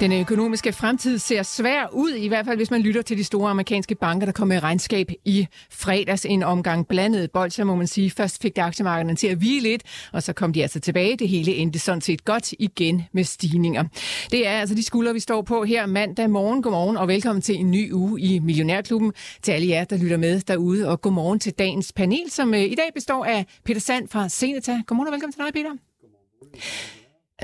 Den økonomiske fremtid ser svær ud, i hvert fald hvis man lytter til de store amerikanske banker, der kom med regnskab i fredags. En omgang blandet bolcher, må man sige. Først fik det aktiemarkederne til at hvile lidt, og så kom de altså tilbage. Det hele endte sådan set godt igen med stigninger. Det er altså de skuldre, vi står på her mandag morgen. Godmorgen og velkommen til en ny uge i Millionærklubben. Til alle jer, der lytter med derude, og godmorgen til dagens panel, som øh, i dag består af Peter Sand fra Seneta. Godmorgen og velkommen til dig, Peter.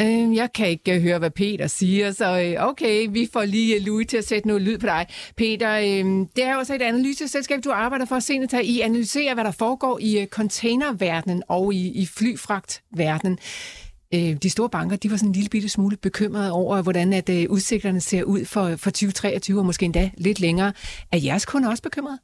Øh, jeg kan ikke øh, høre, hvad Peter siger, så øh, okay, vi får lige øh, Louis til at sætte noget lyd på dig. Peter, øh, det er jo også et analyseselskab, du arbejder for at I analyserer, hvad der foregår i containerverdenen og i, i flyfragtverdenen. Øh, de store banker, de var sådan en lille bitte smule bekymrede over, hvordan at øh, udsigterne ser ud for, for 2023, og måske endda lidt længere. Er jeres kunder også bekymrede?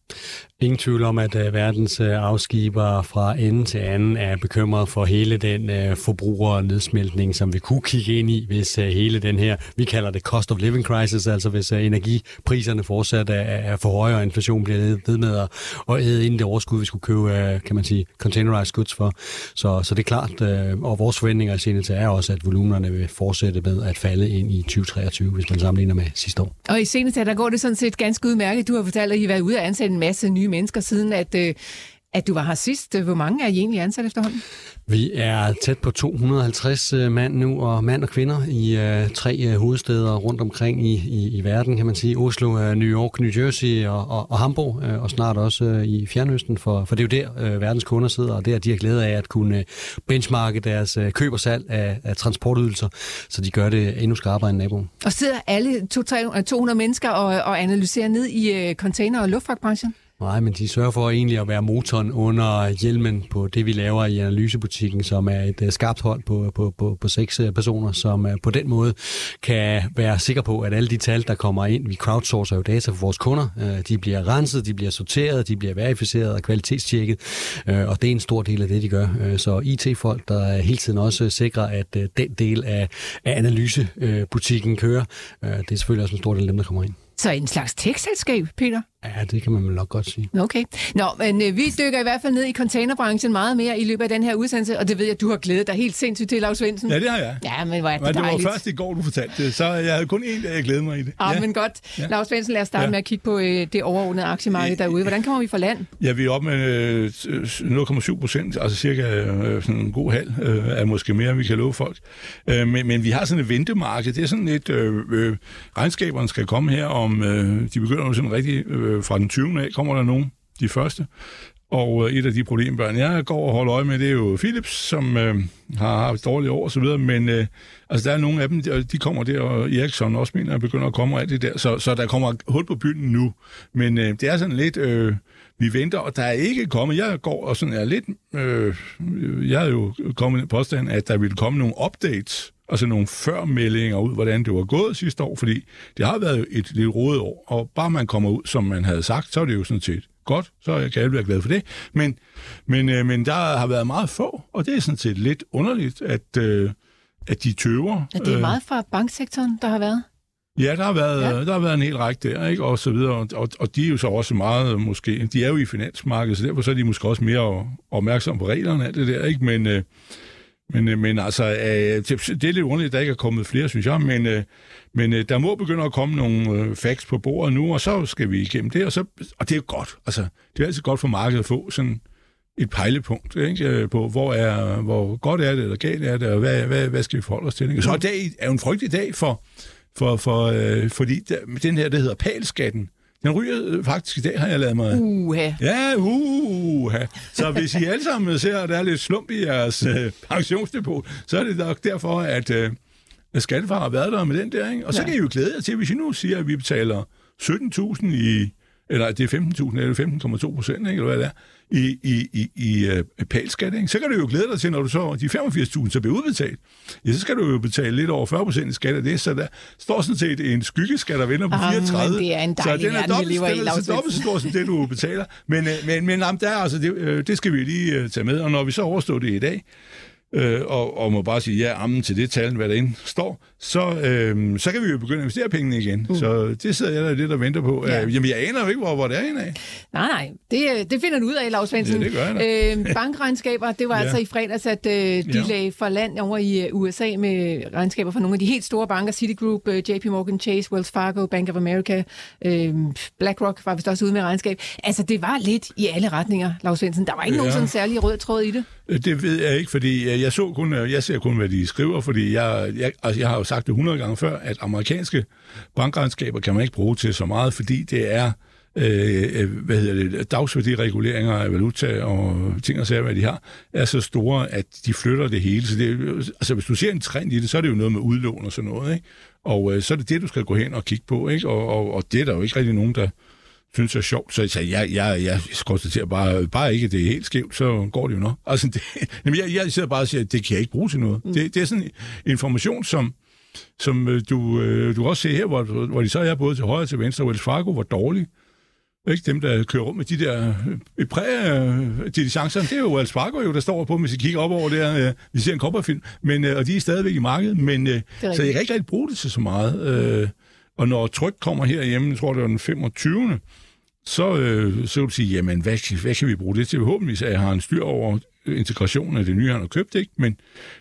Ingen tvivl om, at øh, verdens øh, afskibere fra ende til anden er bekymret for hele den øh, forbrugernedsmeltning, som vi kunne kigge ind i, hvis hele den her, vi kalder det cost of living crisis, altså hvis energipriserne fortsat er, er for høje, og inflation bliver ved med at, at æde ind det overskud, vi skulle købe, kan man sige, containerized goods for. Så, så det er klart, og vores forventninger er Seneta er også, at volumenerne vil fortsætte med at falde ind i 2023, hvis man sammenligner med sidste år. Og i seneste der går det sådan set ganske udmærket. Du har fortalt, at I har været ude og ansætte en masse nye mennesker siden, at, øh, at du var her sidst. Hvor mange er I egentlig ansat efterhånden? Vi er tæt på 250 øh, mand nu, og mand og kvinder i uh, tre uh, hovedsteder rundt omkring i, i, i verden, kan man sige. Oslo, uh, New York, New Jersey og, og, og Hamburg, uh, og snart også uh, i Fjernøsten, for, for det er jo der, uh, verdens kunder sidder, og der de har glæde af at kunne benchmarke deres uh, køb og salg af, af transportydelser, så de gør det endnu skarpere end naboen. Og sidder alle 200 mennesker og, og analyserer ned i uh, container- og luftfragtbranchen? Nej, men de sørger for egentlig at være motoren under hjelmen på det, vi laver i analysebutikken, som er et øh, skarpt hold på, på, på, på seks øh, personer, som øh, på den måde kan være sikre på, at alle de tal, der kommer ind, vi crowdsourcer jo data for vores kunder, de bliver renset, de bliver sorteret, de bliver verificeret og kvalitetstjekket, og det er en stor del af det, de gør. Så IT-folk, der hele tiden også sikrer, at den del af, af analysebutikken kører, det er selvfølgelig også en stor del af dem, der kommer ind. Så en slags tech-selskab, Peter? Ja, det kan man vel nok godt sige. Okay. Nå, men øh, vi dykker i hvert fald ned i containerbranchen meget mere i løbet af den her udsendelse, og det ved jeg, du har glædet dig helt sindssygt til, Lars Svendsen. Ja, det har jeg. Ja, men hvor er det men det dejligt. var først i går, du fortalte det, så jeg havde kun én dag, jeg glæder mig i det. Ah, ja, men godt. Ja. Lars Svendsen, lad os starte ja. med at kigge på øh, det overordnede aktiemarked derude. Hvordan kommer vi fra land? Ja, vi er oppe med øh, 0,7 procent, altså cirka øh, sådan en god halv, øh, er måske mere, vi kan love folk. Øh, men, men vi har sådan et ventemarked. Det er sådan lidt, øh, øh, regnskaberne skal komme her om, øh, de begynder jo sådan rigtig øh, fra den 20. af, kommer der nogen, de første. Og øh, et af de problembørn, jeg går og holder øje med, det er jo Philips, som øh, har haft dårlige år og så videre, men øh, altså, der er nogle af dem, de, de kommer der, og Eriksson også mener, at begynder at komme og alt det der, så, så der kommer hul på byen nu. Men øh, det er sådan lidt, øh, vi venter, og der er ikke kommet, jeg går og sådan er lidt, øh, jeg har jo kommet på påstand, at der ville komme nogle updates, altså nogle førmeldinger ud, hvordan det var gået sidste år, fordi det har været et lidt rodet år, og bare man kommer ud, som man havde sagt, så er det jo sådan set godt, så kan jeg være glad for det. Men, men, øh, men der har været meget få, og det er sådan set lidt underligt, at, øh, at de tøver. Ja, det er meget fra banksektoren, der har været. Ja, der har været, ja. der har været en hel række der, ikke? og så videre, og, og, og de er jo så også meget, måske, de er jo i finansmarkedet, så derfor så er de måske også mere opmærksomme på reglerne af det der, ikke? Men, øh, men, øh, men altså, øh, det er lidt underligt, at der ikke er kommet flere, synes jeg, men, øh, men der må begynde at komme nogle facts på bordet nu, og så skal vi igennem det, og, så, og det er godt. Altså, det er altid godt for markedet at få sådan et pejlepunkt ikke? på, hvor, er, hvor godt er det, eller galt er det, og hvad, hvad, hvad skal vi forholde os til. Ikke? Så i dag er jo en frygtelig dag for, for, for øh, fordi der, den her, der hedder palskatten, den ryger øh, faktisk i dag, har jeg lavet mig. Uha. Ja, uha. Så hvis I alle sammen ser, at der er lidt slump i jeres øh, pensionsdepot, så er det nok derfor, at øh, skattefar har været der med den der. Ikke? Og så ja. kan I jo glæde jer til, hvis I nu siger, at vi betaler 17.000 i eller det er 15.000 eller 15,2 procent, eller hvad det er, i, i, i, i uh, palskat, ikke? så kan du jo glæde dig til, når du så de 85.000 så bliver udbetalt. Ja, så skal du jo betale lidt over 40 procent i skat af det, så der står sådan set en skyggeskat, der vender på 34. Ah, men det er en dejlig så den er dobbelt, lever den er så dobbelt så stor som det, du betaler. Men, øh, men, men jamen, der er altså, det, øh, det skal vi lige uh, tage med, og når vi så overstår det i dag, øh, og, og må bare sige ja ammen til det tal, hvad derinde står, så, øh, så kan vi jo begynde at investere pengene igen. Mm. Så det sidder jeg der lidt og venter på. Ja. Ja. jamen, jeg aner jo ikke, hvor, hvor det er henne af. Nej, nej, det, øh, det finder du ud af, Lars Svendsen. Ja, det gør jeg øh, bankregnskaber, det var ja. Altså i fredags, at øh, de ja. Lagde for land over i øh, USA med regnskaber for nogle af de helt store banker, Citigroup, øh, JP Morgan Chase, Wells Fargo, Bank of America, øh, BlackRock var vist også ude med regnskab. Altså, det var lidt i alle retninger, Lars Svendsen. Der var ikke ja. nogen sådan særlig rød tråd i det. Øh, Det ved jeg ikke, fordi øh, jeg så kun, øh, jeg ser kun, hvad de skriver, fordi jeg, jeg, altså jeg har jo sagt det 100 gange før, at amerikanske bankregnskaber kan man ikke bruge til så meget, fordi det er øh, øh, hvad hedder det, dagsværdireguleringer af valuta og ting og sager, hvad de har, er så store, at de flytter det hele. Så det, altså, hvis du ser en trend i det, så er det jo noget med udlån og sådan noget, ikke? Og øh, så er det det, du skal gå hen og kigge på, ikke? Og, og, og det er der jo ikke rigtig nogen, der synes er sjovt. Så, så jeg, jeg, jeg konstaterer bare, bare ikke, at det er helt skævt, så går det jo nok. Altså, det, jamen, jeg, jeg sidder bare og siger, at det kan jeg ikke bruge til noget. Mm. Det, det er sådan information, som, som øh, du, øh, du også ser her, hvor, hvor de så er både til højre og til venstre, Wells Fargo var dårlig. Ikke? Dem, der kører rundt med de der øh, præ-diligencerne, det er jo Wells Fargo, jo, der står på, hvis I kigger op over der. Øh, vi ser en kopperfilm, men, øh, og de er stadigvæk i markedet, men øh, så jeg kan ikke rigtig bruge det til så meget. Øh, og når tryk kommer herhjemme, jeg tror, det var den 25 så, øh, så vil du sige, jamen, hvad, hvad kan vi bruge det til? Forhåbentlig, at jeg har en styr over integrationen af det nye, han har købt, ikke? Men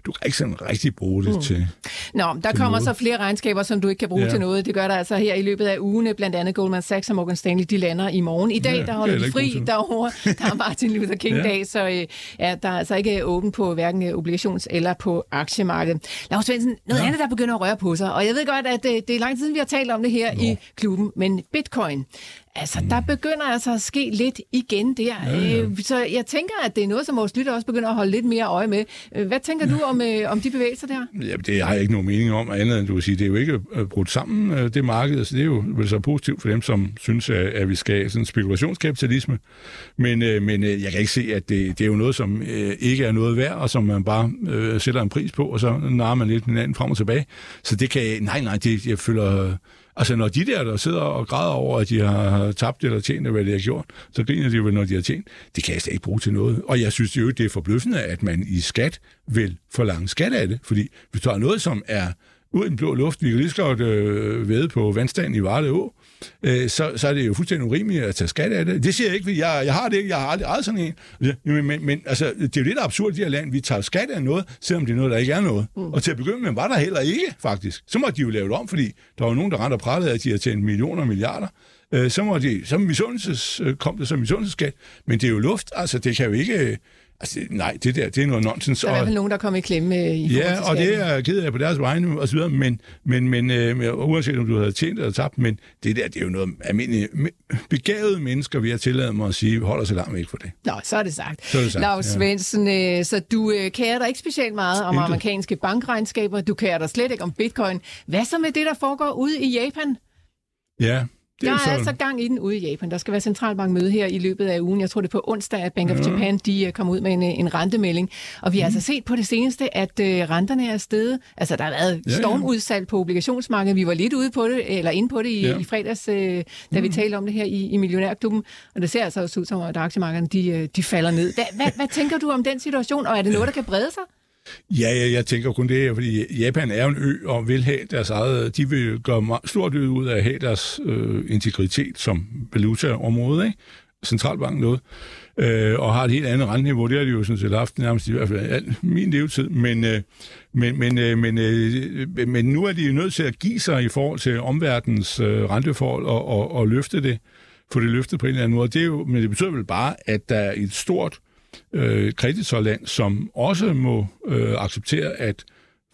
du kan ikke sådan rigtig bruge det mm. til... Nå, der kommer noget. så flere regnskaber, som du ikke kan bruge ja. Til noget. Det gør der altså her i løbet af ugen. Blandt andet Goldman Sachs og Morgan Stanley, de lander i morgen. I dag, Ja, der holder er de fri til. derovre. Der er Martin Luther King-dag, Ja. så øh, ja, der er altså ikke åben på hverken øh, obligations- eller på aktiemarkedet. Lars Svendsen, noget ja. andet, der begynder at røre på sig. Og jeg ved godt, at øh, det er lang tid, vi har talt om det her Nå. i klubben, men bitcoin, Altså, der begynder altså at ske lidt igen der. Ja, ja. Øh, så jeg tænker, at det er noget, som vores lytter også begynder at holde lidt mere øje med. Øh, hvad tænker du om, øh, om de bevægelser der? Ja, det har jeg ikke nogen mening om, andet end du vil sige, det er jo ikke øh, brudt sammen, øh, det marked, så det er jo vel så positivt for dem, som synes, at, at vi skal have sådan en spekulationskapitalisme. Men, øh, men jeg kan ikke se, at det, det er jo noget, som øh, ikke er noget værd, og som man bare øh, sætter en pris på, og så narer man lidt hinanden frem og tilbage. Så det kan nej, nej, det, jeg føler... Altså, når de der, der sidder og græder over, at de har tabt eller tjent, hvad de har gjort, så griner de jo, når de har tjent. Det kan jeg slet ikke bruge til noget. Og jeg synes jo, det er forbløffende, at man i skat vil forlange skat af det. Fordi hvis du har noget, som er ud i den blå luft, vi kan lige så godt øh, væde på vandstanden i Varde Å, øh, så, så er det jo fuldstændig urimeligt at tage skat af det. Det siger jeg ikke, fordi jeg, jeg har det ikke, jeg har aldrig ejet sådan en. Men, men, men altså, det er jo lidt absurd det her land, vi tager skat af noget, selvom det er noget, der ikke er noget. Mm. Og til at begynde med var der heller ikke, faktisk. Så må de jo lave det om, fordi der var nogen, der rent og prallede, at de har tjent millioner og milliarder. Øh, så, må de, så misundelses, kom det som misundelseskat. Men det er jo luft, altså det kan jo ikke... Altså, nej, det der, det er noget nonsens. Der er i hvert fald nogen, der er kommet i klemme øh, i Ja, og det er jeg ked af på deres vegne og så videre, men, men, men øh, uanset om du havde tjent eller tabt, men det der, det er jo noget almindeligt begavede mennesker, vi har tilladet mig at sige, holder sig langt væk fra det. Nå, så er det sagt. Så er det sagt, ja. Svendsen, øh, så du øh, kærer dig ikke specielt meget om Intet. amerikanske bankregnskaber. Du kærer dig slet ikke om bitcoin. Hvad så med det, der foregår ude i Japan? Ja, det Der er er så... altså gang i den ude i Japan. Der skal være centralbankmøde her i løbet af ugen. Jeg tror, det er på onsdag, at Bank of Japan de øh, kommer ud med en, øh, en rentemelding. Og vi har altså set på det seneste, at øh, renterne er steget. Altså, der har været Ja, ja. stormudsalg på obligationsmarkedet. Vi var lidt ude på det, eller inde på det i, Ja. i fredags, øh, da vi talte om det her i, i Millionærklubben. Og det ser altså også ud som, at aktiemarkederne de, øh, de falder ned. Hvad, hvad, hvad tænker du om den situation? Og er det noget, der kan brede sig? Ja, ja, jeg tænker kun det her, fordi Japan er en ø og vil have deres eget... De vil gøre meget stort ud af at have deres øh, integritet som valutaområde, ikke? Centralbanken noget, øh, og har et helt andet renteniveau. Det har de jo sådan set haft nærmest i hvert fald al min levetid. Men, øh, men, men, øh, men, øh, men nu er de jo nødt til at give sig i forhold til omverdens øh, renteforhold og, og, og løfte det, få det løftet på en eller anden måde. Det er jo, men det betyder vel bare, at der er et stort øh, kreditorland, som også må øh, acceptere at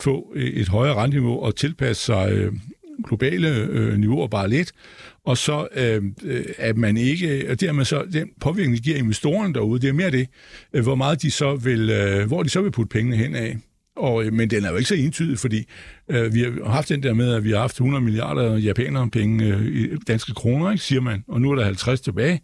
få et højere renteniveau og tilpasse sig øh, globale øh, niveauer bare lidt, og så øh, øh, at man ikke, og dermed så, den påvirkning, de giver investorerne derude, det er mere det, øh, hvor meget de så vil, øh, hvor de så vil putte pengene hen af. og, øh, men den er jo ikke så entydig, fordi øh, vi har haft den der med, at vi har haft 100 milliarder japanere penge øh, i danske kroner, ikke, siger man, og nu er der 50 tilbage.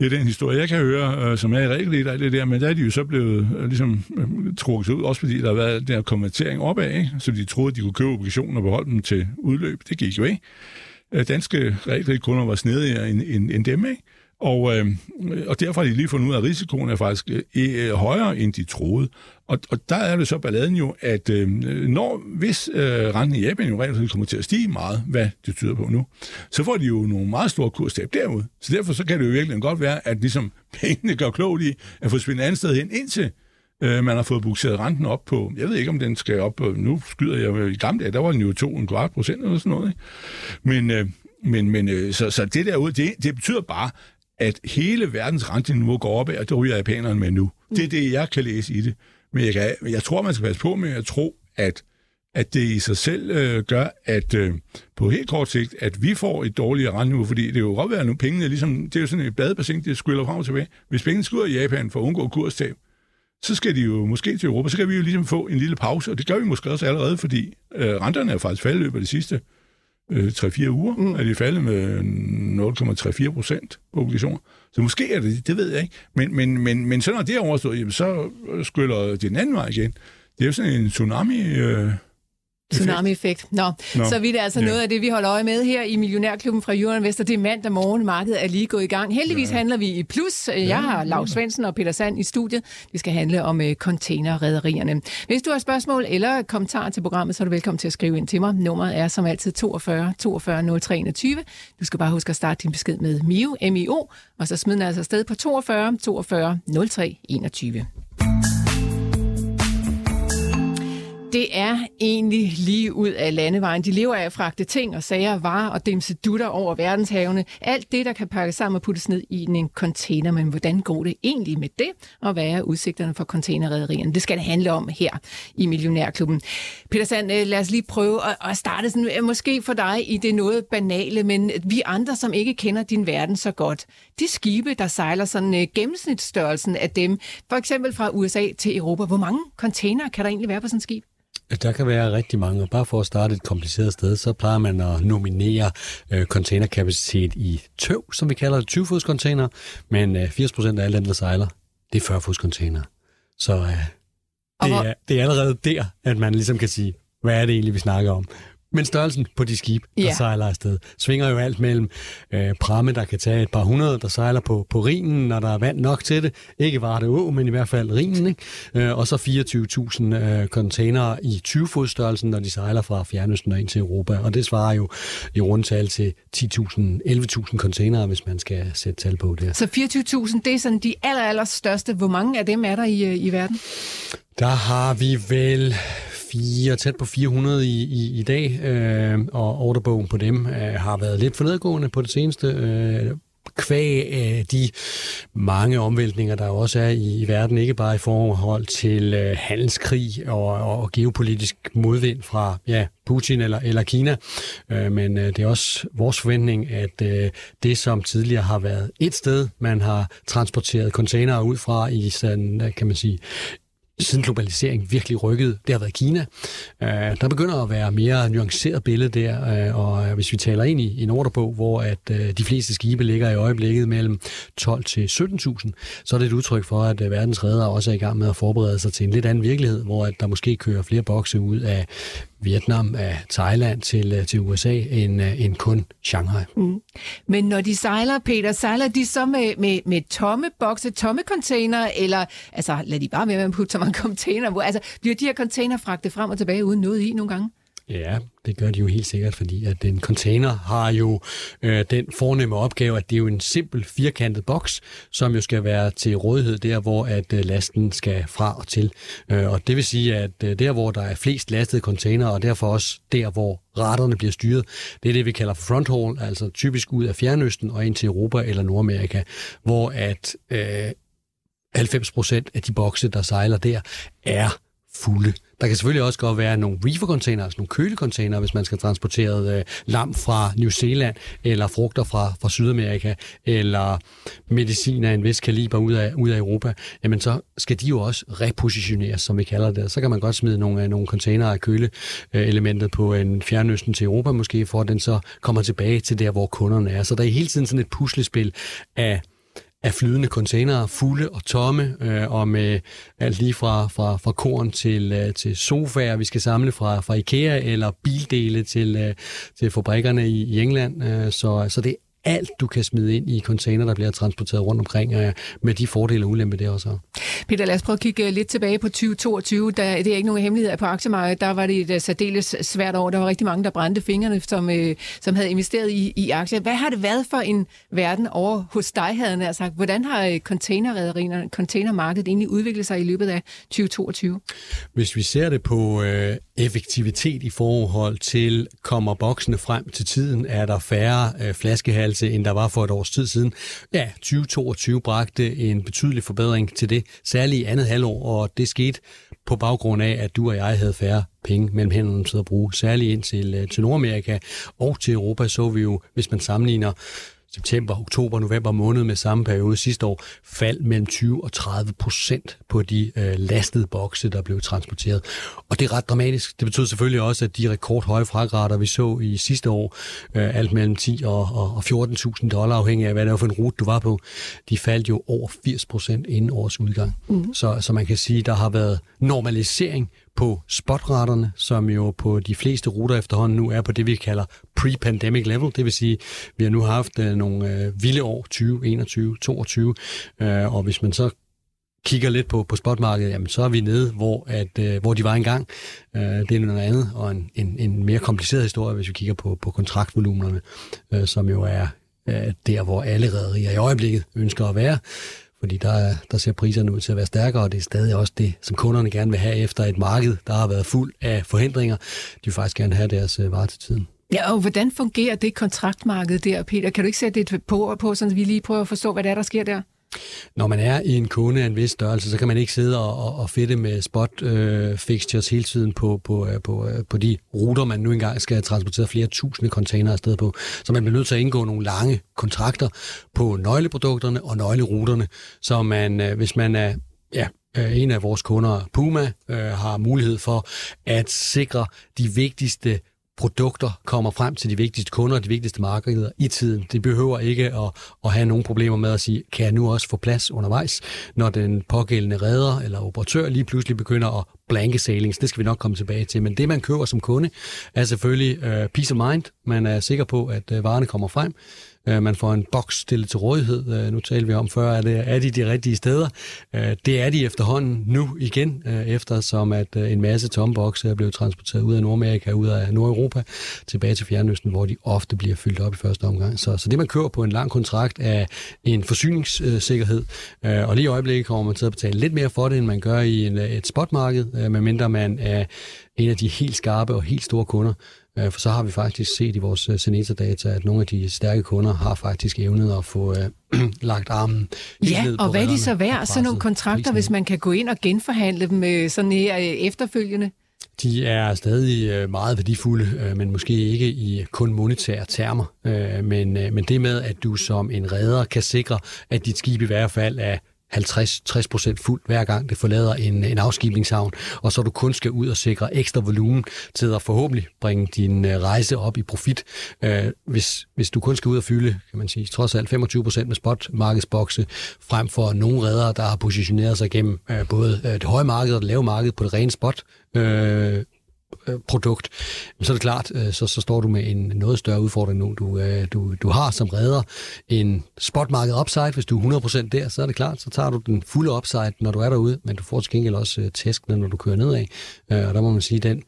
Det er den historie, jeg kan høre, øh, som er i regel i det der, men der er de jo så blevet øh, ligesom øh, trukket ud, også fordi der har været den her konvertering opad, ikke? så de troede, de kunne købe obligationer og beholde dem til udløb. Det gik jo ikke. Øh, danske realkreditkunder var snedigere end, end, end dem, ikke? Og, øh, og derfor har de lige fundet ud af, at risikoen er faktisk øh, øh, højere, end de troede. Og, og der er det så balladen jo, at øh, når, hvis øh, renten i Japan jo rent kommer til at stige meget, hvad det tyder på nu, så får de jo nogle meget store kurstab derude. Så derfor så kan det jo virkelig godt være, at ligesom pengene gør klogt i at få spændt andet sted hen, indtil øh, man har fået bukseret renten op på, jeg ved ikke, om den skal op på, nu skyder jeg øh, i gamle dage, der var den jo 2,25 procent eller sådan noget. Ikke? Men, øh, men, men øh, så, så det derude, det, det betyder bare, at hele verdens renteniveau går op og det ryger japanerne med nu. Det er det, jeg kan læse i det. Men jeg, kan, jeg tror, man skal passe på med at tro, at, at det i sig selv øh, gør, at øh, på helt kort sigt, at vi får et dårligere renteniveau, fordi det er jo godt være nu, pengene ligesom, det er jo sådan et badebassin, det skyller frem og tilbage. Hvis pengene ud i Japan for at undgå kurstab, så skal de jo måske til Europa, så kan vi jo ligesom få en lille pause, og det gør vi måske også allerede, fordi øh, renterne er faktisk faldet løbet de sidste øh, 3-4 uger, mm. er de faldet med 0,34 procent på obligationer. Så måske er det, det ved jeg ikke. Men, men, men, men så når det er overstået, jamen, så skyller det den anden vej igen. Det er jo sådan en tsunami... Øh, Tsunami-effekt. Nå, Nå, så vidt er altså ja. noget af det, vi holder øje med her i Millionærklubben fra Jørgen Vester. Det er mandag morgen, markedet er lige gået i gang. Heldigvis ja. handler vi i plus. Jeg ja, har Lars Svendsen og Peter Sand i studiet. Vi skal handle om uh, containerrederierne. Hvis du har spørgsmål eller kommentarer til programmet, så er du velkommen til at skrive ind til mig. Nummeret er som altid 42 42 03 21. Du skal bare huske at starte din besked med MIO, M-I-O, og så smid den altså afsted på 42 42 03 21. Det er egentlig lige ud af landevejen. De lever af at fragte ting og sager, varer og dimse dutter over verdenshavene. Alt det, der kan pakkes sammen og puttes ned i en container. Men hvordan går det egentlig med det? Og hvad er udsigterne for containerrederierne? Det skal det handle om her i Millionærklubben. Peter Sand, øh, lad os lige prøve at starte sådan, øh, måske for dig i det noget banale, men vi andre, som ikke kender din verden så godt, de skibe, der sejler sådan øh, gennemsnitsstørrelsen af dem, for eksempel fra USA til Europa, hvor mange container kan der egentlig være på sådan et skib? Der kan være rigtig mange. Bare for at starte et kompliceret sted, så plejer man at nominere øh, containerkapacitet i tøv, som vi kalder det, 20-fods container, men øh, 80% af alle dem, der sejler, det er 40-fods container. Så øh, det, er, det er allerede der, at man ligesom kan sige, hvad er det egentlig, vi snakker om? Men størrelsen på de skibe, der ja. sejler afsted, svinger jo alt mellem øh, pramme, der kan tage et par hundrede, der sejler på, på rinen, når der er vand nok til det. Ikke Varde Å, men i hvert fald rinen. Ikke? Øh, og så 24.000 øh, containere i 20 størrelsen, når de sejler fra Fjernøsten og ind til Europa. Og det svarer jo i rundtal til 10.000, 11.000 containere, hvis man skal sætte tal på det. Så 24.000, det er sådan de aller, aller største. Hvor mange af dem er der i, øh, i verden? Der har vi vel fire, tæt på 400 i, i, i dag, øh, og orderbogen på dem øh, har været lidt for nedgående på det seneste. Øh, kvæg af de mange omvæltninger, der også er i, i verden, ikke bare i forhold til øh, handelskrig og, og geopolitisk modvind fra ja, Putin eller, eller Kina, øh, men øh, det er også vores forventning, at øh, det, som tidligere har været et sted, man har transporteret containere ud fra i sådan, kan man sige, siden globalisering virkelig rykket, det har været Kina. Øh, der begynder at være mere nuanceret billede der, øh, og hvis vi taler ind i en ordrebog, hvor at øh, de fleste skibe ligger i øjeblikket mellem 12 til 17.000, så er det et udtryk for, at øh, verdens redder også er i gang med at forberede sig til en lidt anden virkelighed, hvor at der måske kører flere bokse ud af Vietnam, af Thailand til, øh, til USA, end, øh, end kun Shanghai. Mm. Men når de sejler, Peter, sejler de så med, med, med tomme bokse, tomme container, eller altså, lad de bare være med at putte så mange container? Hvor, altså, bliver de her container fragtet frem og tilbage uden noget i nogle gange? Ja, det gør de jo helt sikkert, fordi at en container har jo øh, den fornemme opgave, at det er jo en simpel firkantet boks, som jo skal være til rådighed der, hvor at øh, lasten skal fra og til. Øh, og det vil sige, at øh, der, hvor der er flest lastede container, og derfor også der, hvor retterne bliver styret, det er det, vi kalder for fronthaul, altså typisk ud af Fjernøsten og ind til Europa eller Nordamerika, hvor at øh, 90 procent af de bokse, der sejler der, er fulde. Der kan selvfølgelig også godt være nogle reefer-container, altså nogle kølecontainer, hvis man skal transportere øh, lam fra New Zealand, eller frugter fra, fra Sydamerika, eller medicin af en vis kaliber ud af, ud af Europa, jamen så skal de jo også repositioneres, som vi kalder det. Så kan man godt smide nogle, øh, nogle container af køleelementet på en fjernøsten til Europa måske, for at den så kommer tilbage til der, hvor kunderne er. Så der er hele tiden sådan et puslespil af af flydende containere, fulde og tomme, øh, og med alt lige fra, fra, fra korn til, øh, til sofaer, vi skal samle fra, fra IKEA, eller bildele til, øh, til fabrikkerne i, i England. Øh, så, så det er alt, du kan smide ind i container, der bliver transporteret rundt omkring, øh, med de fordele og ulemper, det også Peter, lad os prøve at kigge øh, lidt tilbage på 2022. Der, det er ikke nogen hemmelighed på aktiemarkedet. Der var det et uh, særdeles svært år. Der var rigtig mange, der brændte fingrene, som, uh, som havde investeret i, i aktier. Hvad har det været for en verden over hos dig, havde jeg sagt? Hvordan har containerrederierne, containermarkedet egentlig udviklet sig i løbet af 2022? Hvis vi ser det på uh, effektivitet i forhold til, kommer boksene frem til tiden, er der færre uh, flaskehalse flaskehalse, end der var for et års tid siden. Ja, 2022 bragte en betydelig forbedring til det, særligt i andet halvår, og det skete på baggrund af, at du og jeg havde færre penge mellem hænderne til at bruge. Særligt ind til, øh, til Nordamerika og til Europa så vi jo, hvis man sammenligner september, oktober, november måned med samme periode sidste år, fald mellem 20 og 30 procent på de øh, lastede bokse, der blev transporteret. Og det er ret dramatisk. Det betyder selvfølgelig også, at de rekordhøje fragrater, vi så i sidste år, øh, alt mellem 10 og, og, og 14.000 dollar, afhængig af, hvad det var for en rute, du var på, de faldt jo over 80 procent inden årets udgang. Mm. Så, så man kan sige, der har været normalisering på spotraterne, som jo på de fleste ruter efterhånden nu er på det, vi kalder pre-pandemic level. Det vil sige, vi har nu haft øh, nogle øh, vilde år, 20, 21, 22, og hvis man så kigger lidt på, på spotmarkedet, jamen så er vi nede, hvor, at, øh, hvor de var engang. Øh, det er noget andet, og en, en, en mere kompliceret historie, hvis vi kigger på, på kontraktvolumenerne, øh, som jo er øh, der, hvor alle rædderier i øjeblikket ønsker at være. Fordi der, der ser priserne ud til at være stærkere, og det er stadig også det, som kunderne gerne vil have efter et marked, der har været fuld af forhindringer. De vil faktisk gerne have deres øh, varer til tiden. Ja, og hvordan fungerer det kontraktmarked der, Peter? Kan du ikke sætte et på, på så vi lige prøver at forstå, hvad det er, der sker der? Når man er i en kunde af en vis størrelse, så kan man ikke sidde og, og, og fedte med spot øh, fixtures hele tiden på, på, øh, på, øh, på de ruter, man nu engang skal transportere flere tusinde container afsted på. Så man bliver nødt til at indgå nogle lange kontrakter på nøgleprodukterne og nøgleruterne, så man, øh, hvis man er ja, øh, en af vores kunder, Puma, øh, har mulighed for at sikre de vigtigste produkter kommer frem til de vigtigste kunder og de vigtigste markeder i tiden. Det behøver ikke at, at have nogen problemer med at sige, kan jeg nu også få plads undervejs, når den pågældende redder eller operatør lige pludselig begynder at blanke sailings. Det skal vi nok komme tilbage til. Men det, man køber som kunde, er selvfølgelig uh, peace of mind. Man er sikker på, at uh, varerne kommer frem. Øh, man får en boks stillet til rådighed. Øh, nu talte vi om før, at er de de rigtige steder? Det er de efterhånden nu igen, uh, eftersom at en masse tomme bokse er blevet transporteret ud af Nordamerika, ud af Nordeuropa, tilbage til Fjernøsten, hvor de ofte bliver fyldt op i første omgang. Så, så det, man kører på en lang kontrakt, er en forsyningssikkerhed. Og lige i øjeblikket kommer man til at betale lidt mere for det, end man gør i en, et spotmarked øh, medmindre man er en af de helt skarpe og helt store kunder. Øh, for så har vi faktisk set i vores øh, Seneta-data, at nogle af de stærke kunder har faktisk evnet at få øh, lagt armen Ja, ned og hvad er de så værd, sådan nogle kontrakter, hvis man kan gå ind og genforhandle dem øh, sådan her efterfølgende? De er stadig meget værdifulde, men måske ikke i kun monetære termer. Men, men det med, at du som en redder kan sikre, at dit skib i hvert fald er 50-60% fuldt hver gang det forlader en, en afskibningshavn, og så du kun skal ud og sikre ekstra volumen til at forhåbentlig bringe din øh, rejse op i profit. Øh, hvis, hvis du kun skal ud og fylde, kan man sige, trods alt 25% med spotmarkedsbokse, frem for nogle redere, der har positioneret sig gennem øh, både øh, det høje marked og det lave marked på det rene spot, Øh, Øh, produkt, så er det klart, øh, så, så står du med en noget større udfordring nu. Du, øh, du, du har som redder en spotmarked upside. Hvis du er 100% der, så er det klart, så tager du den fulde upside, når du er derude, men du får til gengæld også tæskene, når du kører nedad. Og der må man sige, den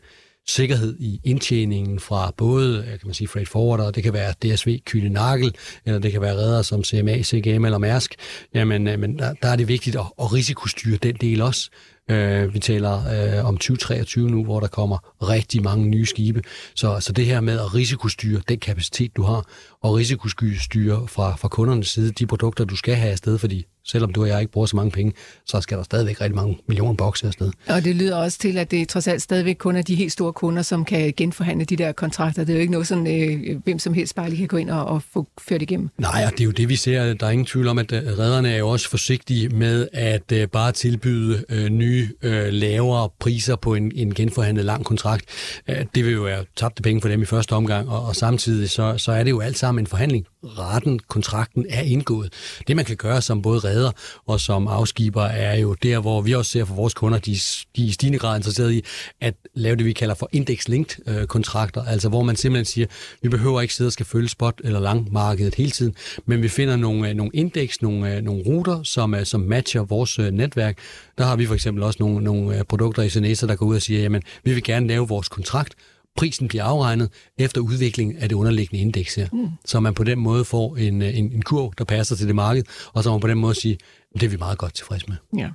sikkerhed i indtjeningen fra både, kan man sige, freight forwarder, det kan være DSV, Kyne Nagel, eller det kan være redder som CMA, CGM eller Mærsk, jamen, men der, der er det vigtigt at, at risikostyre den del også. Øh, vi taler øh, om 2023 nu, hvor der kommer rigtig mange nye skibe. Så, så det her med at risikostyre den kapacitet, du har, og risikostyre fra, fra kundernes side de produkter, du skal have afsted, fordi selvom du og jeg ikke bruger så mange penge, så skal der stadigvæk rigtig mange millioner bokse afsted. Og det lyder også til, at det trods alt stadigvæk kun er de helt store kunder, som kan genforhandle de der kontrakter. Det er jo ikke noget sådan, øh, hvem som helst bare lige kan gå ind og, og få ført igennem. Nej, og det er jo det, vi ser. Der er ingen tvivl om, at øh, redderne er jo også forsigtige med at øh, bare tilbyde øh, nye, øh, lavere priser på en, en genforhandlet lang kontrakt. Øh, det vil jo være tabte penge for dem i første omgang, og, og samtidig så, så er det jo alt sammen en forhandling. Retten, kontrakten er indgået. Det, man kan gøre som både redder og som afskiber, er jo der, hvor vi også ser for vores kunder, de, de er i stigende grad interesseret i at lave det, vi kalder for index-linked øh, kontrakter, altså hvor man simpelthen siger, vi behøver ikke sidde og skal følge spot eller langmarkedet hele tiden, men vi finder nogle, øh, nogle indeks, nogle, øh, nogle ruter, som, øh, som matcher vores øh, netværk. Der har vi for eksempel også nogle, nogle øh, produkter i Senesa, der går ud og siger, jamen, vi vil gerne lave vores kontrakt, prisen bliver afregnet efter udviklingen af det underliggende indeks her. Mm. Så man på den måde får en, en, en kurv, der passer til det marked, og så man på den måde sige, det er vi meget godt tilfredse med. Ja.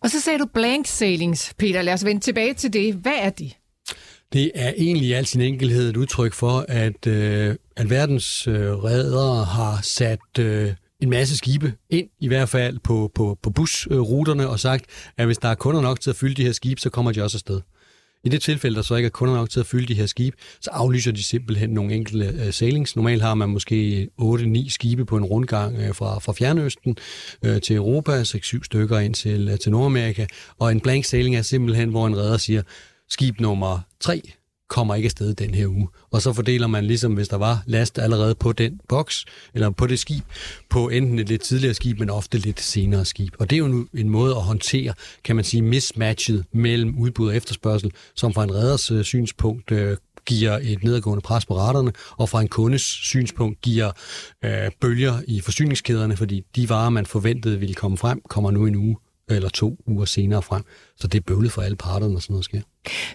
Og så sagde du blank sailings, Peter. Lad os vende tilbage til det. Hvad er de? Det er egentlig i al sin enkelhed et udtryk for, at, øh, at verdens øh, redere har sat øh, en masse skibe ind, i hvert fald på, på, på busruterne, og sagt, at hvis der er kunder nok til at fylde de her skibe, så kommer de også afsted. I det tilfælde, der så ikke er kunder nok til at fylde de her skibe, så aflyser de simpelthen nogle enkelte øh, sailings. Normalt har man måske 8-9 skibe på en rundgang øh, fra, fra Fjernøsten øh, til Europa, 6-7 stykker ind til, øh, til Nordamerika. Og en blank sailing er simpelthen, hvor en redder siger, skib nummer 3 kommer ikke afsted den her uge. Og så fordeler man ligesom, hvis der var last allerede på den boks, eller på det skib, på enten et lidt tidligere skib, men ofte lidt senere skib. Og det er jo en måde at håndtere, kan man sige, mismatchet mellem udbud og efterspørgsel, som fra en redders øh, synspunkt øh, giver et nedadgående pres på raterne, og fra en kundes synspunkt giver øh, bølger i forsyningskæderne, fordi de varer, man forventede ville komme frem, kommer nu en uge eller to uger senere frem. Så det er bøvlet for alle parterne, når sådan noget sker.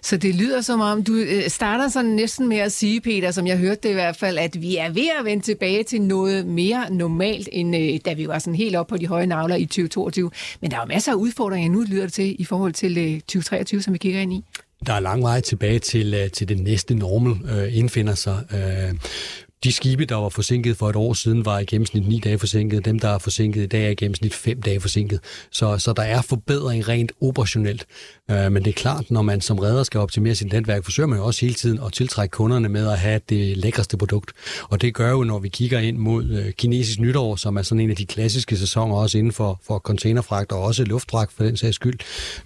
Så det lyder som om, du øh, starter sådan næsten med at sige, Peter, som jeg hørte det i hvert fald, at vi er ved at vende tilbage til noget mere normalt, end øh, da vi var sådan helt op på de høje navler i 2022. Men der er jo masser af udfordringer, nu lyder det til, i forhold til 2023, øh, som vi kigger ind i. Der er lang vej tilbage til, til det næste normal øh, indfinder sig. Øh, de skibe, der var forsinket for et år siden, var i gennemsnit 9 dage forsinket. Dem, der er forsinket i dag, er i gennemsnit 5 dage forsinket. Så, så der er forbedring rent operationelt. Øh, men det er klart, når man som redder skal optimere sit netværk, forsøger man jo også hele tiden at tiltrække kunderne med at have det lækreste produkt. Og det gør jo, når vi kigger ind mod øh, kinesisk nytår, som er sådan en af de klassiske sæsoner også inden for, for containerfragt og også luftfragt for den sags skyld,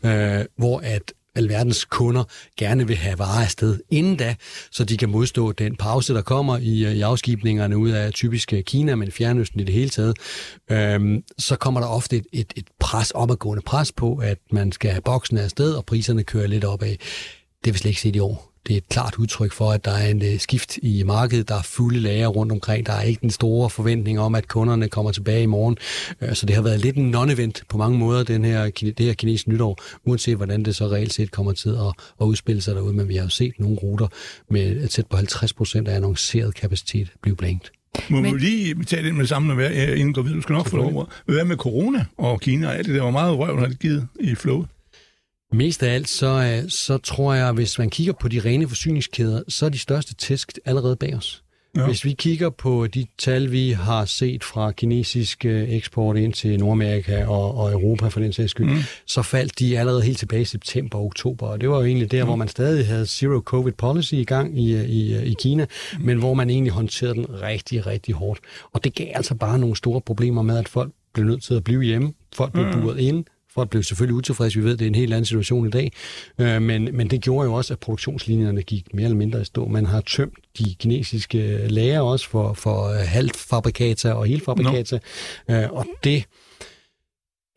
øh, hvor at alverdens kunder gerne vil have varer afsted inden da, så de kan modstå den pause, der kommer i, øh, i afskibningerne ud af typisk øh, Kina, men Fjernøsten i det hele taget. Øhm, så kommer der ofte et, et, et pres, opadgående pres på, at man skal have boksen afsted, og priserne kører lidt opad. Det vil vi slet ikke se i år det er et klart udtryk for, at der er en uh, skift i markedet. Der er fulde lager rundt omkring. Der er ikke den store forventning om, at kunderne kommer tilbage i morgen. Uh, så det har været lidt en non-event på mange måder, den her, det her kinesiske nytår, uanset hvordan det så reelt set kommer til at, at udspille sig derude. Men vi har jo set nogle ruter med tæt på 50 procent af annonceret kapacitet blive blankt. Må Men... vi lige tage det med sammen, inden går videre? Du skal nok få lov Hvad med corona og Kina og alt det der? Hvor meget røv har det givet i flowet? Mest af alt, så, så tror jeg, hvis man kigger på de rene forsyningskæder, så er de største tæsk allerede bag os. Ja. Hvis vi kigger på de tal, vi har set fra kinesisk øh, eksport ind til Nordamerika og, og Europa for den sags skyld, mm. så faldt de allerede helt tilbage i september og oktober. Og det var jo egentlig der, mm. hvor man stadig havde zero covid policy i gang i, i, i Kina, mm. men hvor man egentlig håndterede den rigtig, rigtig hårdt. Og det gav altså bare nogle store problemer med, at folk blev nødt til at blive hjemme. Folk blev mm. buret ind Folk blev selvfølgelig utilfredse. Vi ved, det er en helt anden situation i dag. Øh, men, men det gjorde jo også, at produktionslinjerne gik mere eller mindre i stå. Man har tømt de kinesiske lager også for, for øh, halvfabrikater og helfabrikater. No. Øh, og det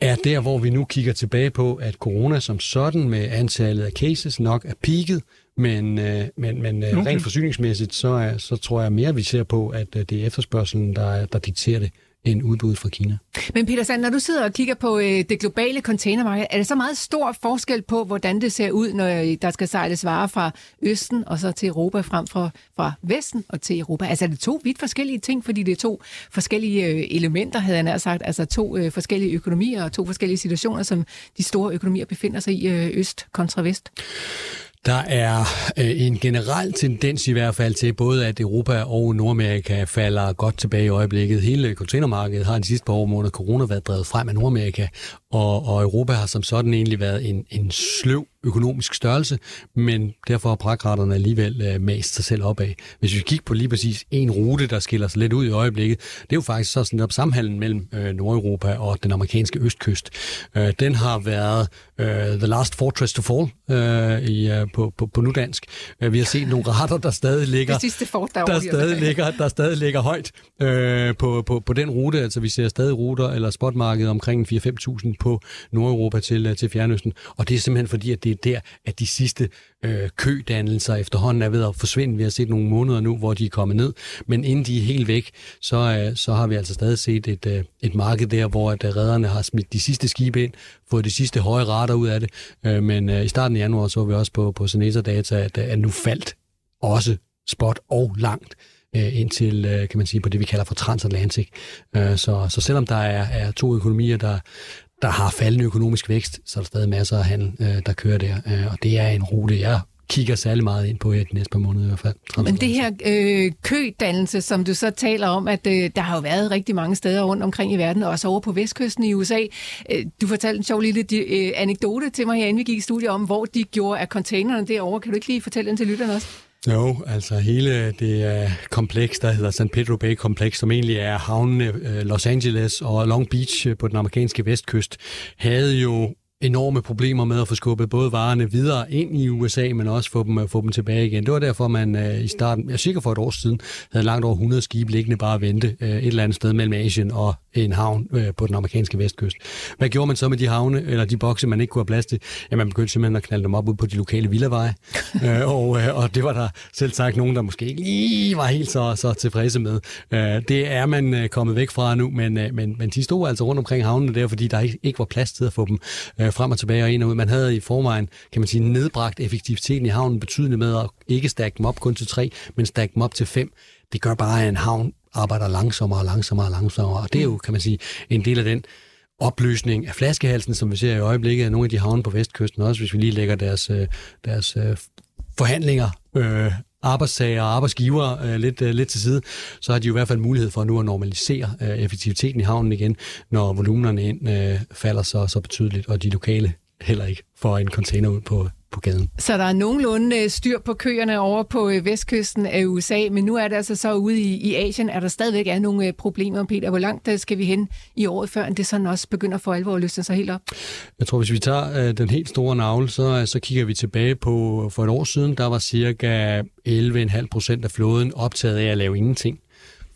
er der, hvor vi nu kigger tilbage på, at corona som sådan med antallet af cases nok er peaked, men, øh, men, men øh, okay. rent forsyningsmæssigt, så, er, så tror jeg mere, vi ser på, at det er efterspørgselen, der, der dikterer det end udbuddet fra Kina. Men Peter Sand, når du sidder og kigger på øh, det globale containermarked, er der så meget stor forskel på, hvordan det ser ud, når øh, der skal sejles varer fra Østen og så til Europa frem fra, fra Vesten og til Europa? Altså er det to vidt forskellige ting, fordi det er to forskellige øh, elementer, havde jeg nær sagt, altså to øh, forskellige økonomier og to forskellige situationer, som de store økonomier befinder sig i øh, Øst kontra Vest? Der er øh, en generel tendens i hvert fald til både, at Europa og Nordamerika falder godt tilbage i øjeblikket. Hele containermarkedet har de sidste par år måneder corona været drevet frem af Nordamerika, og, og Europa har som sådan egentlig været en, en sløv økonomisk størrelse, men derfor har prakraterne alligevel øh, mast sig selv opad. Hvis vi kigger på lige præcis en rute, der skiller sig lidt ud i øjeblikket, det er jo faktisk så sådan op samhandlen mellem øh, Nordeuropa og den amerikanske østkyst. Øh, den har været øh, the last fortress to fall øh, i, øh, på, på, på nudansk. Øh, vi har set nogle rater, der stadig ligger, det sidste fort, der, der, stadig ligger, der stadig ligger højt øh, på, på, på den rute. Altså vi ser stadig ruter eller spotmarkedet omkring 4-5.000 på Nordeuropa til, øh, til Fjernøsten. Og det er simpelthen fordi, at det er der, at de sidste øh, kødannelser efterhånden er ved at forsvinde. Vi har set nogle måneder nu, hvor de er kommet ned, men inden de er helt væk, så, øh, så har vi altså stadig set et, øh, et marked der, hvor at øh, redderne har smidt de sidste skibe ind, fået de sidste høje rater ud af det, øh, men øh, i starten af januar så vi også på, på Senesa Data, at, øh, at nu faldt også spot og langt øh, indtil, øh, kan man sige, på det, vi kalder for transatlantik. Øh, så, så selvom der er, er to økonomier, der, der har faldende økonomisk vækst, så er der stadig masser af handel, øh, der kører der. Øh, og det er en rute, jeg kigger særlig meget ind på i de næste par måneder i hvert fald. Men det her øh, kødannelse, som du så taler om, at øh, der har jo været rigtig mange steder rundt omkring i verden, og også over på vestkysten i USA. Øh, du fortalte en sjov lille øh, anekdote til mig her, inden vi gik i studiet om, hvor de gjorde af containerne derovre. Kan du ikke lige fortælle den til lytterne også? Jo, altså hele det uh, kompleks, der hedder San Pedro Bay Kompleks, som egentlig er havnene uh, Los Angeles og Long Beach uh, på den amerikanske vestkyst, havde jo enorme problemer med at få skubbet både varerne videre ind i USA, men også få dem, få dem tilbage igen. Det var derfor, man uh, i starten, jeg er sikker for et år siden, havde langt over 100 skibe liggende bare at vente uh, et eller andet sted mellem Asien og en havn uh, på den amerikanske vestkyst. Hvad gjorde man så med de havne, eller de bokse, man ikke kunne have plads til? Ja, man begyndte simpelthen at knalde dem op ud på de lokale villaveje, uh, og, uh, og det var der selv sagt nogen, der måske ikke lige var helt så, så tilfredse med. Uh, det er man uh, kommet væk fra nu, men, uh, men, men de stod altså rundt omkring havnene der, fordi der ikke, ikke var plads til at få dem øh, frem og tilbage og ind og ud. Man havde i forvejen, kan man sige, nedbragt effektiviteten i havnen betydeligt med at ikke stakke dem op kun til tre, men stakke dem op til fem. Det gør bare, at en havn arbejder langsommere og langsommere og langsommere. Og det er jo, kan man sige, en del af den opløsning af flaskehalsen, som vi ser i øjeblikket af nogle af de havne på vestkysten, også hvis vi lige lægger deres, øh, deres øh, forhandlinger øh, arbejdstager og arbejdsgiver øh, lidt, øh, lidt til side, så har de jo i hvert fald mulighed for nu at normalisere øh, effektiviteten i havnen igen, når volumenerne ind øh, falder så, så betydeligt, og de lokale heller ikke får en container ud på, på gaden. Så der er nogenlunde øh, styr på køerne over på øh, vestkysten af USA, men nu er det altså så ude i, i Asien, er der stadigvæk er nogle øh, problemer. Peter, hvor langt skal vi hen i året, før det sådan også begynder for alvor at løsne sig helt op? Jeg tror, hvis vi tager den helt store navle, så, så kigger vi tilbage på for et år siden, der var cirka 11,5 procent af flåden optaget af at lave ingenting.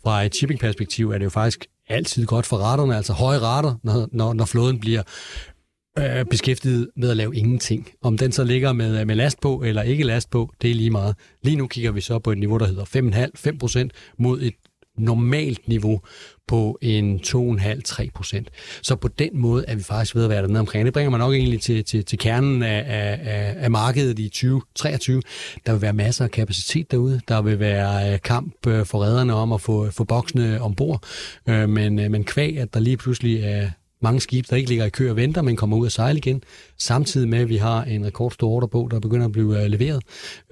Fra et shipping-perspektiv er det jo faktisk altid godt for retterne, altså høje retter, når, når, når flåden bliver øh, beskæftiget med at lave ingenting. Om den så ligger med, øh, med last på eller ikke last på, det er lige meget. Lige nu kigger vi så på et niveau, der hedder 5,5%, mod et normalt niveau på en 2,5-3 procent. Så på den måde er vi faktisk ved at være dernede omkring. Det bringer mig nok egentlig til, til, til kernen af, af, af markedet i 2023. Der vil være masser af kapacitet derude. Der vil være øh, kamp øh, for redderne om at få, få boksene ombord. Men, men kvæg, at der lige pludselig er mange skibe, der ikke ligger i kø og venter, men kommer ud og sejle igen, samtidig med, at vi har en rekordstor ordrebog, der begynder at blive øh, leveret,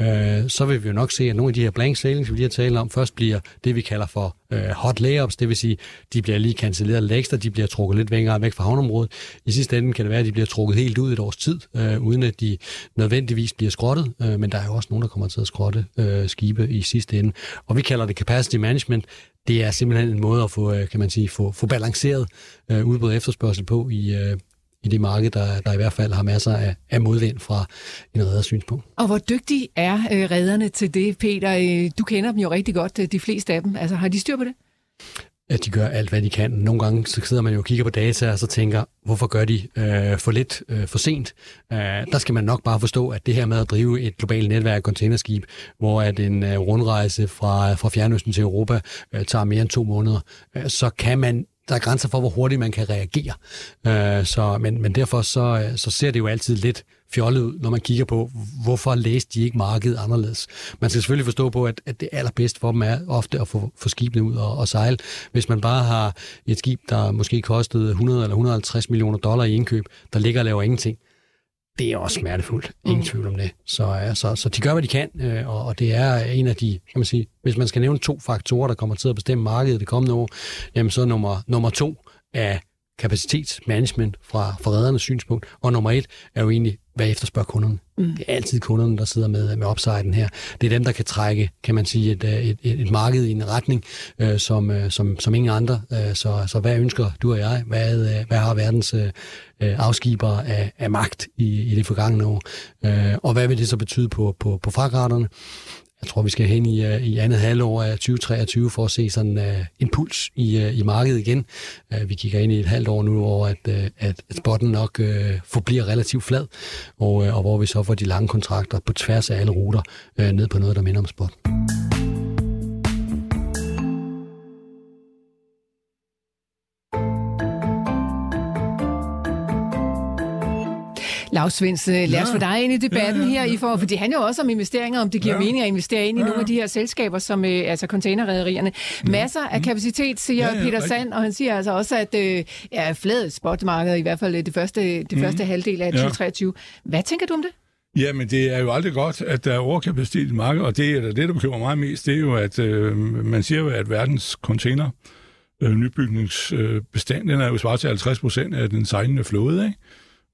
øh, så vil vi jo nok se, at nogle af de her blank sailings, vi lige har talt om, først bliver det, vi kalder for øh, hot layups, det vil sige, de bliver lige cancelleret lidt ekstra, de bliver trukket lidt længere væk fra havnområdet. I sidste ende kan det være, at de bliver trukket helt ud et års tid, øh, uden at de nødvendigvis bliver skrottet, øh, men der er jo også nogen, der kommer til at skrotte øh, skibe i sidste ende. Og vi kalder det capacity management det er simpelthen en måde at få, øh, kan man sige, få, få balanceret øh, udbud og efterspørgsel på i, øh, i det marked, der, der i hvert fald har masser af, af modvind fra en reders synspunkt. Og hvor dygtige er øh, redderne til det, Peter? Øh, du kender dem jo rigtig godt, øh, de fleste af dem. Altså, har de styr på det? at de gør alt, hvad de kan. Nogle gange så sidder man jo og kigger på data, og så tænker, hvorfor gør de øh, for lidt øh, for sent? Øh, der skal man nok bare forstå, at det her med at drive et globalt netværk af containerskib, hvor at en øh, rundrejse fra, fra Fjernøsten til Europa øh, tager mere end to måneder, øh, så kan man der er grænser for, hvor hurtigt man kan reagere. Øh, så, men, men derfor så, øh, så ser det jo altid lidt fjollet ud, når man kigger på, hvorfor læste de ikke markedet anderledes. Man skal selvfølgelig forstå på, at, at det allerbedste for dem er ofte at få, få skibene ud og, og sejle. Hvis man bare har et skib, der måske kostede 100 eller 150 millioner dollar i indkøb, der ligger og laver ingenting, det er også smertefuldt. Ingen mm. tvivl om det. Så, så, så de gør, hvad de kan, øh, og, og det er en af de, kan man sige, hvis man skal nævne to faktorer, der kommer til at bestemme markedet det kommende år, jamen så nummer, nummer to er kapacitetsmanagement fra forrædernes synspunkt, og nummer et er jo egentlig, hvad efterspørger kunderne. Mm. Det er altid kunderne, der sidder med, med upsiden her. Det er dem, der kan trække, kan man sige, et, et, et, et marked i en retning, øh, som, øh, som, som ingen andre. Øh, så, så hvad ønsker du og jeg? Hvad, øh, hvad har verdens øh, afskiber af, af magt i, i det forgangne år? Øh, og hvad vil det så betyde på, på, på fragraterne? Jeg tror, vi skal hen i, uh, i andet halvår af 2023 for at se sådan uh, en puls i, uh, i markedet igen. Uh, vi kigger ind i et halvt år nu, hvor at, uh, at, at spotten nok uh, forbliver relativt flad, og, uh, og hvor vi så får de lange kontrakter på tværs af alle ruter uh, ned på noget, der minder om spot. Lars Svens, lad os få dig ind i debatten ja, ja, ja. her, i for, for det handler jo også om investeringer, om det giver ja. mening at investere ind i ja. nogle af de her selskaber, som øh, altså containerrederierne. Masser af mm. kapacitet, siger ja, ja, Peter Sand, og han siger altså også, at øh, ja, fladet spotmarked, i hvert fald det første, det mm. første halvdel af 2023. Ja. Hvad tænker du om det? Ja, men det er jo aldrig godt, at der er overkapacitet i markedet, og det, eller det, der bekymrer mig mest, det er jo, at øh, man siger jo, at verdens container øh, nybygningsbestand, den er jo svaret til 50 procent af den sejlende flåde, ikke?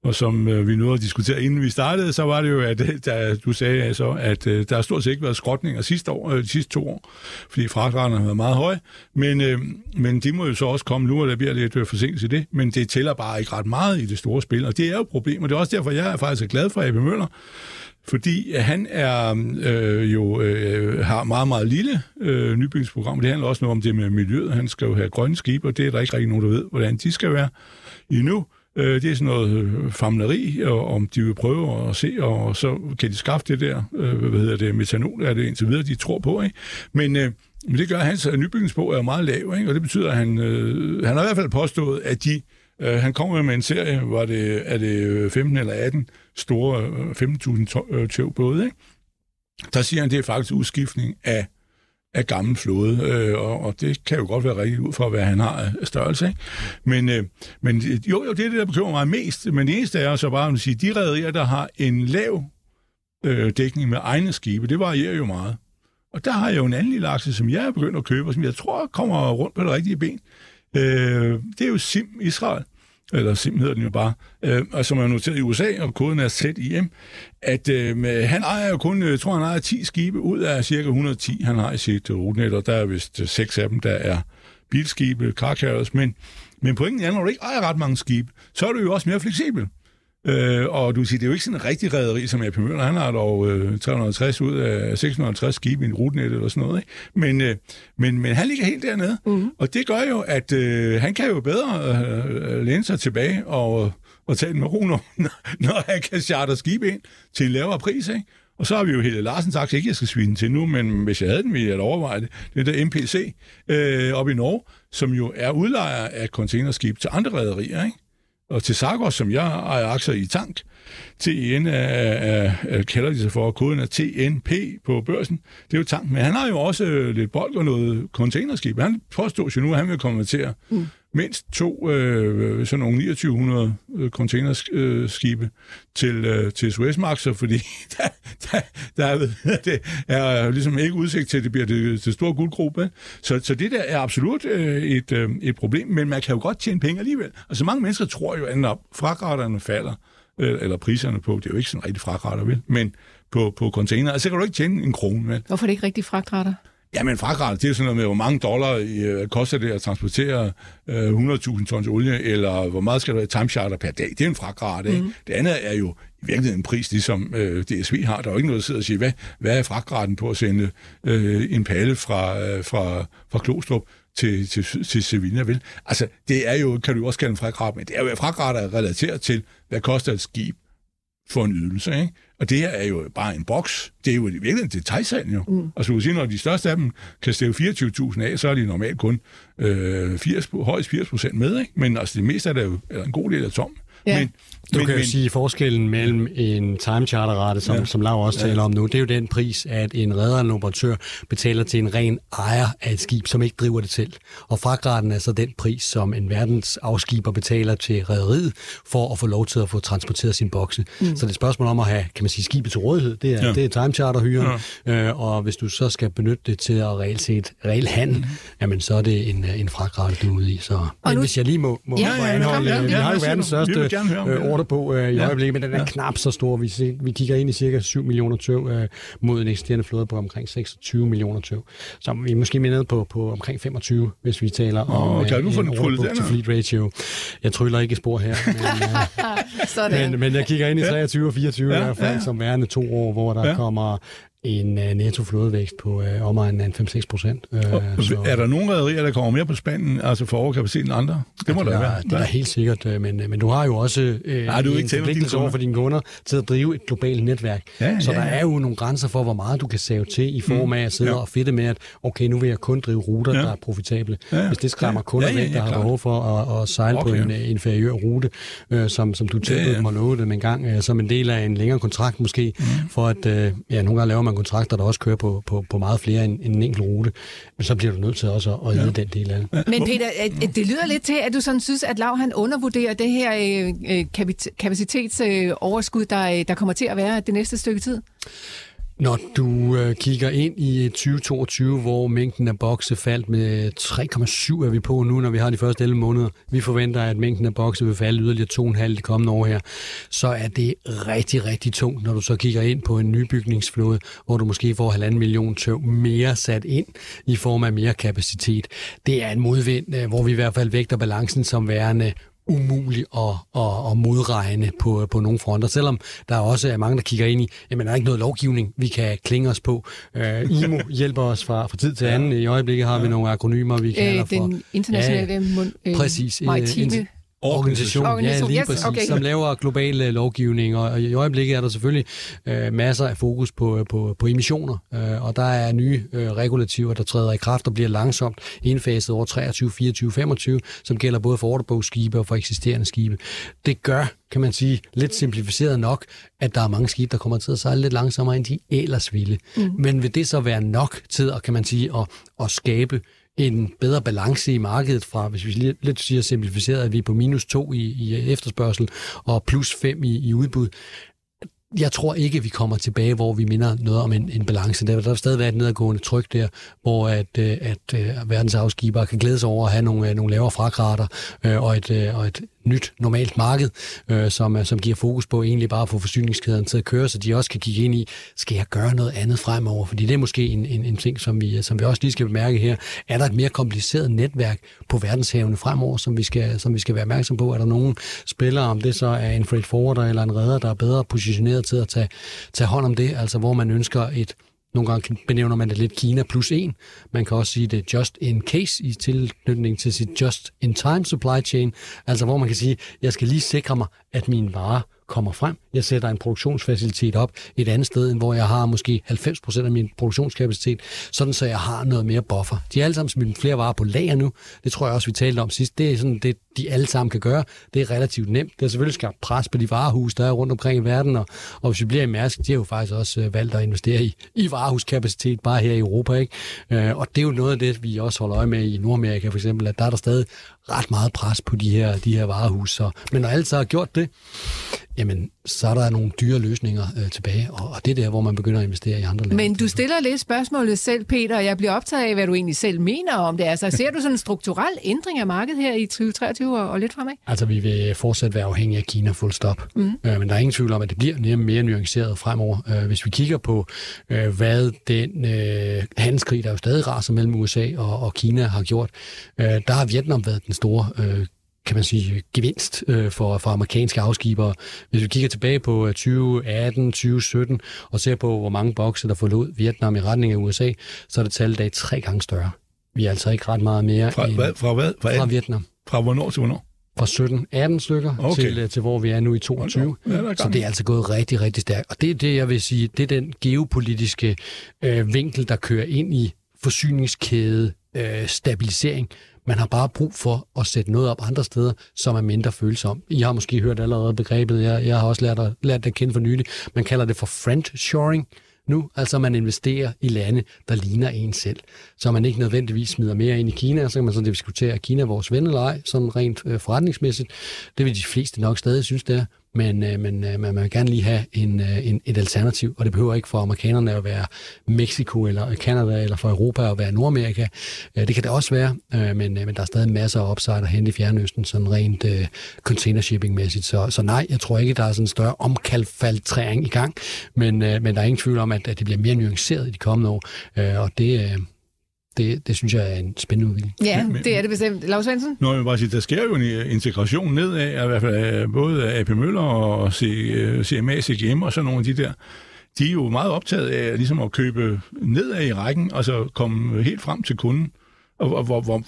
Og som øh, vi nåede at diskutere, inden vi startede, så var det jo, at øh, der, du sagde altså, at øh, der har stort set ikke været skrotninger sidste år, øh, de sidste to år, fordi fragtraterne har været meget høje. Men, øh, men de må jo så også komme nu, og der bliver lidt øh, forsinkelse i det. Men det tæller bare ikke ret meget i det store spil, og det er jo et problem. Og det er også derfor, jeg er faktisk glad for A.B. Møller, fordi han er øh, jo øh, har meget, meget lille øh, nybygningsprogram. Det handler også noget om det med miljøet. Han skal jo have grønne skibe, og det er der ikke rigtig nogen, der ved, hvordan de skal være endnu. Øh, det er sådan noget øh, famleri, og om de vil prøve at se, og så kan de skaffe det der, øh, hvad hedder det, metanol, er det indtil videre, de tror på, ikke? Men, øh, men det gør, at hans nybygningsbog er meget lav, ikke? og det betyder, at han, øh, han har i hvert fald påstået, at de øh, han kommer med en serie, var det, er det øh, 15 eller 18 store, øh, 15.000 tøv både, ikke? Der siger han, at det er faktisk udskiftning af af gammel flåde, øh, og, og det kan jo godt være rigtigt ud fra, hvad han har af størrelse. Ikke? Men, øh, men jo, jo, det er det, der bekymrer mig mest. Men det eneste er så bare at sige, de rædderier, der har en lav øh, dækning med egne skibe, det varierer jo meget. Og der har jeg jo en anden lille aktie, som jeg er begyndt at købe, og som jeg tror kommer rundt på det rigtige ben. Øh, det er jo Sim Israel eller SIM hedder den jo bare, øh, og som er noteret i USA, og koden er ZIM, at øh, han ejer jo kun, jeg tror han ejer 10 skibe ud af cirka 110, han har i sit øh, rutenet, og der er vist øh, seks af dem, der er bilskibe, car carriers, men, men pointen er, når du ikke ejer ret mange skibe, så er du jo også mere fleksibel. Øh, og du siger, det er jo ikke sådan en rigtig rædderi, som AP Møller. Han har dog øh, 360 ud af 650 skibe i en rutenet eller sådan noget. Ikke? Men, øh, men, men han ligger helt dernede. Mm-hmm. Og det gør jo, at øh, han kan jo bedre øh, læne sig tilbage og, og tage den med ro, når, når han kan charter skibe ind til en lavere pris. Ikke? Og så har vi jo hele Larsens sagt, ikke jeg skal svine til nu, men hvis jeg havde den, ville jeg overveje det. Det er der MPC øh, op i Norge, som jo er udlejer af containerskib til andre rædderier, ikke? Og til Sargos, som jeg ejer aktier i Tank, TN er, er, er, kalder de sig for, koden er TNP på børsen. Det er jo Tank, men han har jo også øh, lidt bold og noget containerskib. Han påstår jo nu, at han vil konvertere mm mindst to øh, sådan nogle 2900 øh, containerskibe til, øh, til Suezmaxer, fordi der, der, der er, det er ligesom ikke udsigt til, at det bliver det, det store guldgruppe. Så, så det der er absolut øh, et, øh, et problem, men man kan jo godt tjene penge alligevel. Altså mange mennesker tror jo, at når fragraterne falder, øh, eller priserne på, det er jo ikke sådan rigtig fragrater, vel? Men på, på container, altså, så kan du ikke tjene en krone, vel? Hvorfor er det ikke rigtig fragtrater? Jamen, fragrat, det er sådan noget med, hvor mange dollar øh, koster det at transportere øh, 100.000 tons olie, eller hvor meget skal der være time charter per dag. Det er en fragrat, ikke? Mm. Det andet er jo i virkeligheden en pris, ligesom øh, DSV har. Der er jo ikke noget at sidde og sige, hvad, hvad er fragtraten på at sende øh, en palle fra, øh, fra, fra Klostrup til, til, til Sevilla, vel? Altså, det er jo, kan du også kalde en fragrat, men det er jo, fragrat er relateret til, hvad koster et skib for en ydelse, ikke? Og det her er jo bare en boks. Det er jo virkelig en detaljsalg, jo. Mm. Og så vil sige, når de største af dem kan stæve 24.000 af, så er de normalt kun øh, 80, højst 80 procent med, ikke? Men altså det meste er jo er en god del af tom. Ja. Men, Du men, kan jo men, sige forskellen mellem en time charter rate, som, ja. som Lav også taler om nu, det er jo den pris, at en redder eller en operatør betaler til en ren ejer af et skib, som ikke driver det selv. Og fragraden er så den pris, som en verdensafskiber betaler til rederiet for at få lov til at få transporteret sin bokse. Mm. Så det er et spørgsmål om at have, kan man sige, skibet til rådighed. Det er, Ja. ja. det er time charter hyre. Ja. Øh, og hvis du så skal benytte det til at reelt set reel handel, mm. jamen så er det en, en fragrate, du er ude i. Så, men nu- hvis jeg lige må, må, Ja, ja, ja, anholde, kom, ja, øh, vi ja, har jo hvad siger verdens du? Høre om øh, øh, i Ja. øjeblikket, men den er knap så stor. Vi, se- vi kigger ind i cirka 7 millioner tøv øh, mod en eksisterende flåde på omkring 26 millioner tøv. Så vi er måske mere nede på, på omkring 25, hvis vi taler om kan du få en den til her? fleet ratio. Jeg tryller ikke i spor her, men, øh, Sådan. men, men jeg kigger ind i 23 og 24 Ja, i hvert fald, ja. som værende to år, hvor der Ja. ja. kommer en uh, netto flådevækst på uh, omegnen af 5-6 procent. Uh, er der nogle rædderier, der kommer mere på spanden, altså for overkapacitet end andre? Det må det der er, være. det er helt sikkert, øh, men, men du har jo også øh, Nej, du ikke en dine forpligtelse over for dine kunder til at drive et globalt netværk. Ja, så ja, der ja. er jo nogle grænser for, hvor meget du kan save til i form af at sidde Ja. og fedte med, at okay, nu vil jeg kun drive ruter, Ja. der er profitable. Ja, ja. Hvis det skræmmer Ja. kunder Ja, ja, væk, ja, der har klart. behov for at, at sejle Okay. på en øh, inferiør rute, øh, som, som du tilbød Ja, ja. dem og lovede dem en gang, øh, som en del af en længere kontrakt måske, Mm. for at, øh, ja, nogle gange laver man kontrakter, der også kører på, på, på meget flere end, end en enkelt rute, men så bliver du nødt til også at, at yde den del af det. Men Peter, øh, det lyder lidt til, at du sådan synes, at Lav han undervurderer det her øh, øh, kapacitetsoverskud, der, øh, der kommer til at være det næste stykke tid. Når du øh, kigger ind i 2022, hvor mængden af bokse faldt med 3,7 er vi på nu, når vi har de første 11 måneder. Vi forventer, at mængden af bokse vil falde yderligere 2,5 de kommende år her. Så er det rigtig, rigtig tungt, når du så kigger ind på en nybygningsflåde, hvor du måske får halvanden million tøv mere sat ind i form af mere kapacitet. Det er en modvind, øh, hvor vi i hvert fald vægter balancen som værende umuligt at, at, at modregne på, på nogle fronter, selvom der også er mange, der kigger ind i, jamen der er ikke noget lovgivning, vi kan klinge os på. Uh, IMO hjælper os fra, fra tid til anden. I øjeblikket har vi nogle akronymer, vi kalder Øh, for... den internationale ja, mund, øh, Præcis, øh, maritime... organisation, Organisation, ja, lige yes, præcis, okay. som laver global øh, lovgivning, og, og i øjeblikket er der selvfølgelig øh, masser af fokus på, på, på emissioner, øh, og der er nye øh, regulativer, der træder i kraft og bliver langsomt indfaset over 23, 24, 25, som gælder både for orderbogsskibe og for eksisterende skibe. Det gør, kan man sige, lidt simplificeret nok, at der er mange skibe, der kommer til at sejle lidt langsommere, end de ellers ville. Mm. Men vil det så være nok til at, kan man sige, at, at skabe en bedre balance i markedet fra, hvis vi lidt, siger simplificeret, at vi er på minus 2 i, i efterspørgsel og plus 5 i, i udbud. Jeg tror ikke, vi kommer tilbage, hvor vi minder noget om en, en balance. Der, der stadig være et nedadgående tryk der, hvor at, øh, at, at verdensafskibere kan glæde sig over at have nogle, øh, nogle lavere frakrater og, et, og et nyt normalt marked, øh, som, som giver fokus på egentlig bare at få forsyningskæden til at køre, så de også kan kigge ind i, skal jeg gøre noget andet fremover? Fordi det er måske en, en, en ting, som vi, som vi også lige skal bemærke her. Er der et mere kompliceret netværk på verdenshavene fremover, som vi skal, som vi skal være opmærksom på? Er der nogen spillere, om det så er en freight forwarder eller en redder, der er bedre positioneret til at tage, tage hånd om det, altså hvor man ønsker et nogle gange benævner man det lidt Kina plus en. Man kan også sige det just in case i tilknytning til sit just in time supply chain. Altså hvor man kan sige, jeg skal lige sikre mig, at mine varer kommer frem. Jeg sætter en produktionsfacilitet op et andet sted, end hvor jeg har måske 90% af min produktionskapacitet, sådan så jeg har noget mere buffer. De er alle sammen smidt flere varer på lager nu. Det tror jeg også, vi talte om sidst. Det er sådan, det de alle sammen kan gøre. Det er relativt nemt. Det har selvfølgelig skabt pres på de varehus, der er rundt omkring i verden, og, og hvis vi bliver i Mærsk, de har jo faktisk også øh, valgt at investere i, i varehuskapacitet bare her i Europa. Ikke? Øh, og det er jo noget af det, vi også holder øje med i Nordamerika for eksempel, at der er der stadig ret meget pres på de her, de her varehus. Så, men når alt så har gjort det, jamen, så er der nogle dyre løsninger øh, tilbage, og, og det er der, hvor man begynder at investere i andre lande. Men du stiller lidt spørgsmålet selv, Peter, og jeg bliver optaget af, hvad du egentlig selv mener om det. Altså, ser du sådan en strukturel ændring af markedet her i 2023 og, og lidt fremad? Altså, vi vil fortsat være afhængige af Kina full stop. Mm. Øh, men der er ingen tvivl om, at det bliver mere, mere nuanceret fremover. Øh, hvis vi kigger på, øh, hvad den øh, handelskrig, der jo stadig raser mellem USA og, og Kina, har gjort, øh, der har Vietnam været den store øh, kan man sige, gevinst øh, for, for amerikanske afskibere. Hvis vi kigger tilbage på 2018, 2017 og ser på, hvor mange bokse, der forlod Vietnam i retning af USA, så er det tallet dag tre gange større. Vi er altså ikke ret meget mere Fra, end, hvad, fra hvad? Fra, fra Vietnam fra hvornår til hvornår? fra 17, 18 stykker Okay. til, øh, til hvor vi er nu i 22. Ja, der er så det er altså gået rigtig, rigtig stærkt. Og det er det, jeg vil sige, det er den geopolitiske øh, vinkel, der kører ind i forsyningskæde øh, stabilisering. Man har bare brug for at sætte noget op andre steder, som er mindre følsomt. I har måske hørt allerede begrebet, jeg, jeg har også lært, at, lært det at kende for nylig. Man kalder det for friendshoring nu. Altså man investerer i lande, der ligner en selv. Så man ikke nødvendigvis smider mere ind i Kina, så kan man så diskutere, at Kina er vores ven eller ej, sådan rent øh, forretningsmæssigt. Det vil de fleste nok stadig synes, det er men, øh, men øh, man vil gerne lige have en, øh, en, et alternativ, og det behøver ikke for amerikanerne at være Mexico eller Canada, eller for Europa at være Nordamerika. Øh, det kan det også være, øh, men, øh, men der er stadig masser af upside at hente i Fjernøsten, sådan rent øh, container shipping-mæssigt. Så, så nej, jeg tror ikke, der er sådan en større omkalfaltræring i gang, men, øh, men der er ingen tvivl om, at, at det bliver mere nuanceret i de kommende år, øh, og det... Øh, det, det synes jeg er en spændende udvikling. Ja, men, det er det bestemt. Lars Svendsen? Nå, jeg vil bare sige, der sker jo en integration nedad, i hvert fald både AP Møller og CMA, CGM og sådan nogle af de der. De er jo meget optaget af ligesom at købe nedad i rækken, og så komme helt frem til kunden. Og, og hvor, hvor,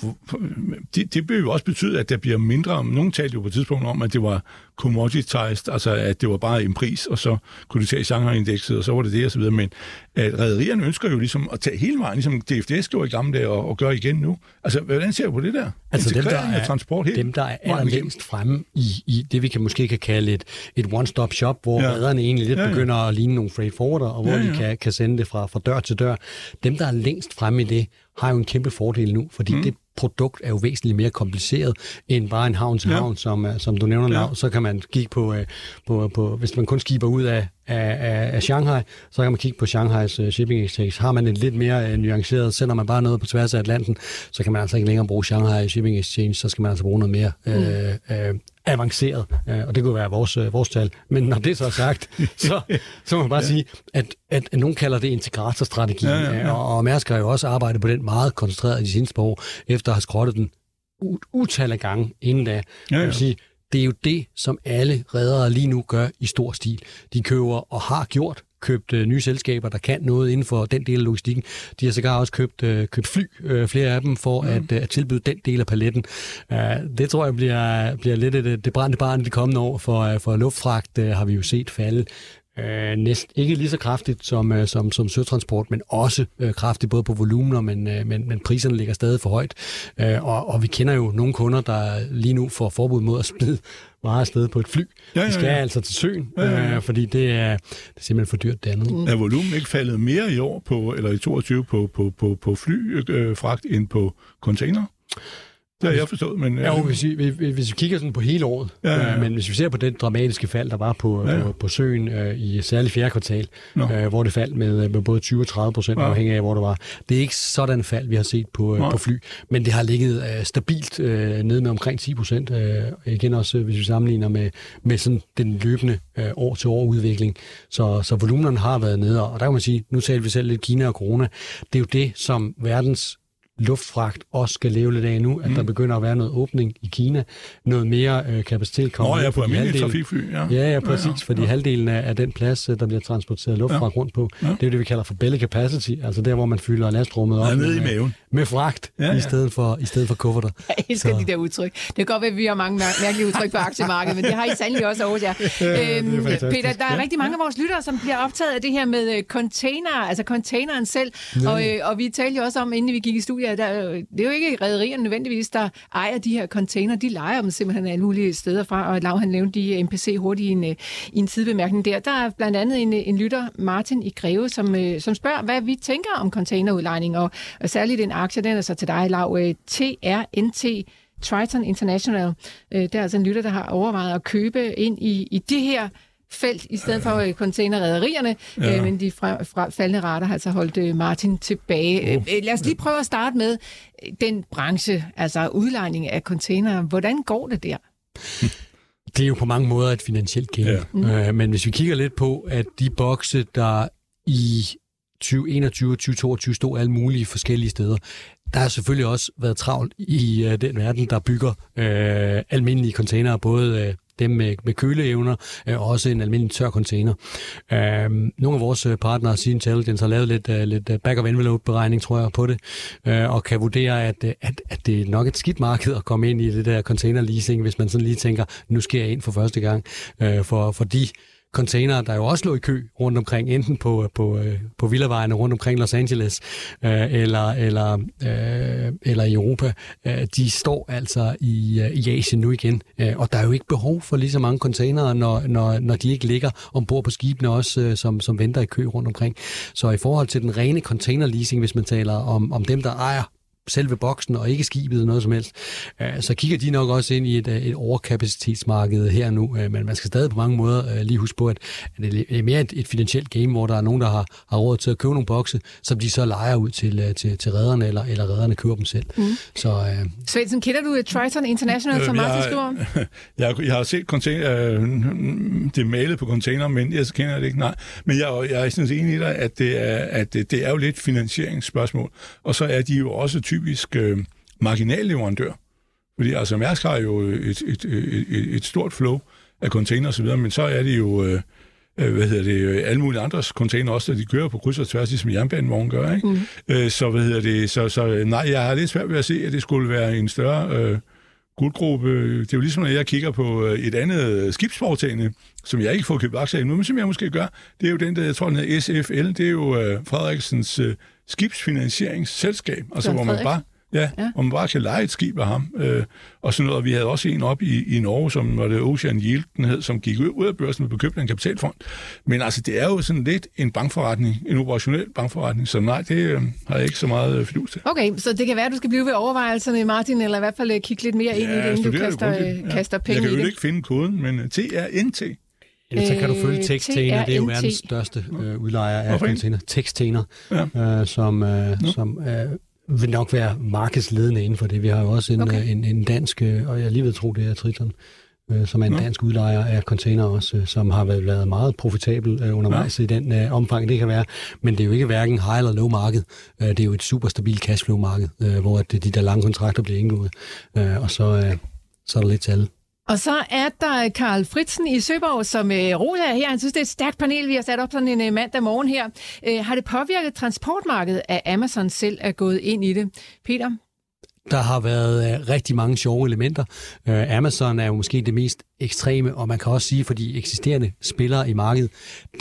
det, det vil jo også betyde, at der bliver mindre. Nogle talte jo på et tidspunkt om, at det var commoditized, altså at det var bare en pris, og så kunne du tage Shanghai-indekset, og så var det det, og så videre. Men at rædderierne ønsker jo ligesom at tage hele vejen, ligesom DFDS gjorde i gamle dage, og, og gøre igen nu. Altså, hvordan ser du på det der? Altså dem, der er, transport helt dem, der er allerlængst fremme i, i det, vi kan måske kan kalde et, et one-stop shop, hvor ja. redderne egentlig lidt ja, ja. begynder at ligne nogle freight forwarder, og hvor ja, ja. de kan, kan sende det fra, fra dør til dør. Dem, der er længst fremme i det, har jo en kæmpe fordel nu, fordi mm. det produkt er jo væsentligt mere kompliceret end bare en havn til ja. havn, som, øh, som du nævner ja. Så kan man kigge på, øh, på, på, hvis man kun skiber ud af, af, af Shanghai, så kan man kigge på Shanghais uh, shipping exchange. Har man en lidt mere uh, nuanceret, sender man bare noget på tværs af Atlanten, så kan man altså ikke længere bruge Shanghai shipping exchange, så skal man altså bruge noget mere mm. uh, uh, avanceret, og det kunne være vores, vores tal. Men når det så er sagt, så, så må man bare ja. sige, at, at, at nogen kalder det integratorstrategi, ja, ja, ja. og, og Mærsk har jo også arbejdet på den meget koncentreret i de seneste par år, efter at have skrottet den utal af gange inden da. Ja, ja. Jeg vil sige, det er jo det, som alle redere lige nu gør i stor stil. De køber og har gjort købt øh, nye selskaber, der kan noget inden for den del af logistikken. De har sågar også købt, øh, købt fly, øh, flere af dem, for mm. at, øh, at tilbyde den del af paletten. Uh, det tror jeg bliver, bliver lidt det, det brændte barn de kommende år, for, uh, for luftfragt uh, har vi jo set falde øh, næst, ikke lige så kraftigt som, øh, som, som søtransport, men også øh, kraftigt både på volumener, men, øh, men, men priserne ligger stadig for højt. Øh, og, og vi kender jo nogle kunder, der lige nu får forbud mod at smide varer afsted på et fly. Ja, ja, ja. De skal altså til søen, ja, ja, ja. Øh, fordi det er, det er simpelthen for dyrt det andet. Er volumen ikke faldet mere i år, på, eller i 22 på, på, på, på flyfragt øh, end på container? Det har jeg forstået, men... Ja, jo, hvis, vi, hvis vi kigger sådan på hele året, ja, ja, ja. Øh, men hvis vi ser på den dramatiske fald, der var på, ja, ja. på, på søen øh, i særligt fjerde kvartal, øh, hvor det faldt med, med både 20 og 30 procent, ja. afhængig af, hvor det var. Det er ikke sådan fald, vi har set på, øh, på fly, men det har ligget øh, stabilt øh, nede med omkring 10 procent. Øh, igen også, hvis vi sammenligner med, med sådan den løbende øh, år-til-år udvikling. Så, så volumenerne har været nede, og der kan man sige, nu taler vi selv lidt Kina og corona, det er jo det, som verdens luftfragt også skal leve lidt af nu, at mm. der begynder at være noget åbning i Kina, noget mere øh, kapacitet kommer. Nå ja, på almindelige trafikfly, ja. Ja, ja, præcis, ja, ja. fordi ja. halvdelen af, af den plads, øh, der bliver transporteret luftfragt ja. rundt på, ja. det er det, vi kalder for belly capacity, altså der, hvor man fylder lastrummet op ja, med, i maven. med fragt, ja, ja. i stedet for, i stedet for kufferter. Jeg elsker Så. de der udtryk. Det kan godt være, at vi har mange mærkelige udtryk på aktiemarkedet, men det har I sandelig også over jer. Ja, øhm, Peter, der er ja. rigtig mange af vores lyttere, som bliver optaget af det her med øh, container, altså containeren selv, ja. og, øh, og vi talte jo også om, inden vi gik i studiet, der, det er jo ikke rædderierne nødvendigvis, der ejer de her container. De leger dem simpelthen alle mulige steder fra, og Lav han nævnte de MPC hurtigt i en, øh, i en sidebemærkning der. Der er blandt andet en, øh, en lytter, Martin i Greve, som, øh, som spørger, hvad vi tænker om containerudlejning, og, og særligt den aktie, den er så til dig, Lav, TRNT Triton International. Det er altså en lytter, der har overvejet at købe ind i, i det her felt, i stedet for øh, containerrederierne, ja. øh, men de fra, fra faldende rater har altså holdt øh, Martin tilbage. Oh. Øh, lad os lige prøve at starte med øh, den branche, altså udlejning af container. Hvordan går det der? Det er jo på mange måder et finansielt kæmpe. Ja. Mm. Øh, men hvis vi kigger lidt på, at de bokse, der i 2021 og 2022 stod alle mulige forskellige steder, der har selvfølgelig også været travlt i uh, den verden, der bygger uh, almindelige containere, både uh, dem med, med køleevner, øh, også en almindelig tør container. Øh, nogle af vores øh, partnere, Sea Intelligence, har lavet lidt, øh, lidt øh, back-of-envelope-beregning, tror jeg, på det, øh, og kan vurdere, at, øh, at, at det er nok et skidt marked at komme ind i det der container leasing, hvis man sådan lige tænker, nu skal jeg ind for første gang. Øh, for, for de containere, der jo også lå i kø rundt omkring, enten på, øh, på, øh, på villavejene rundt omkring Los Angeles øh, eller, eller, øh, eller i Europa, øh, de står altså i, øh, i Asien nu igen. Øh, og der er jo ikke behov for lige så mange containere, når, når, når de ikke ligger ombord på skibene også, øh, som, som venter i kø rundt omkring. Så i forhold til den rene container leasing, hvis man taler om, om dem, der ejer selve boksen og ikke skibet noget som helst, øh, så kigger de nok også ind i et, øh, et overkapacitetsmarked her nu, øh, men man skal stadig på mange måder lige huske på, at det er mere et, et finansielt game, hvor der er nogen, der har, har råd til at købe nogle bokse, som de så leger ud til, til, til redderne, eller, eller redderne køber dem selv. Mm. Så, øh, Svendsen, kender du Triton International, som Martin skriver om? Jeg, jeg har set container, det malet på container, men jeg kender det ikke, nej. Men jeg, jeg er sådan enig i dig, at det er, at det, det er jo lidt finansieringsspørgsmål, og så er de jo også typisk øh, marginalleverandør. Fordi altså Mærsk har jo et, et, et, et stort flow af container osv., men så er det jo... Øh, øh, hvad hedder det, alle mulige andres container også, de kører på kryds og tværs, ligesom jernbanevognen gør, ikke? Mm. Øh, så, hvad hedder det, så, så nej, jeg har lidt svært ved at se, at det skulle være en større øh, guldgruppe. Det er jo ligesom, når jeg kigger på øh, et andet skibsforetagende, som jeg ikke får købt aktier i nu, men som jeg måske gør, det er jo den der, jeg tror, den hedder SFL, det er jo øh, Frederiksens øh, skibsfinansieringsselskab, altså hvor man bare Ja, ja, hvor man bare kan lege et skib af ham. Øh, og sådan noget. Vi havde også en op i, i Norge, som var det Ocean Yield, den hed, som gik ud af børsen og bekøbte en kapitalfond. Men altså, det er jo sådan lidt en bankforretning, en operationel bankforretning, så nej, det øh, har jeg ikke så meget øh, fidus til. Okay, så det kan være, at du skal blive ved overvejelserne, Martin, eller i hvert fald øh, kigge lidt mere ind ja, i det, inden du kaster, øh, kaster penge i det. Jeg kan jo ikke finde koden, men TRNT. Eller så kan du følge Textainer, det er jo verdens største øh, udlejer af container. Textainer, ja. øh, som, øh, som øh, vil nok være markedsledende inden for det. Vi har jo også en, okay. en, en dansk, øh, og jeg lige ved tro, det er Triton, øh, som er en dansk udlejer af container også, øh, som har været meget profitabel undervejs ja. i den uh, omfang, det kan være. Men det er jo ikke hverken high eller low marked. Uh, det er jo et super stabilt cashflow marked, uh, hvor det, de der lange kontrakter bliver indgået. Uh, og så, uh, så er der lidt til alle. Og så er der Karl Fritsen i Søborg, som øh, her. Han synes, det er et stærkt panel, vi har sat op sådan en øh, mandag morgen her. Øh, har det påvirket transportmarkedet, at Amazon selv er gået ind i det? Peter? Der har været øh, rigtig mange sjove elementer. Øh, Amazon er jo måske det mest ekstreme, og man kan også sige for de eksisterende spillere i markedet,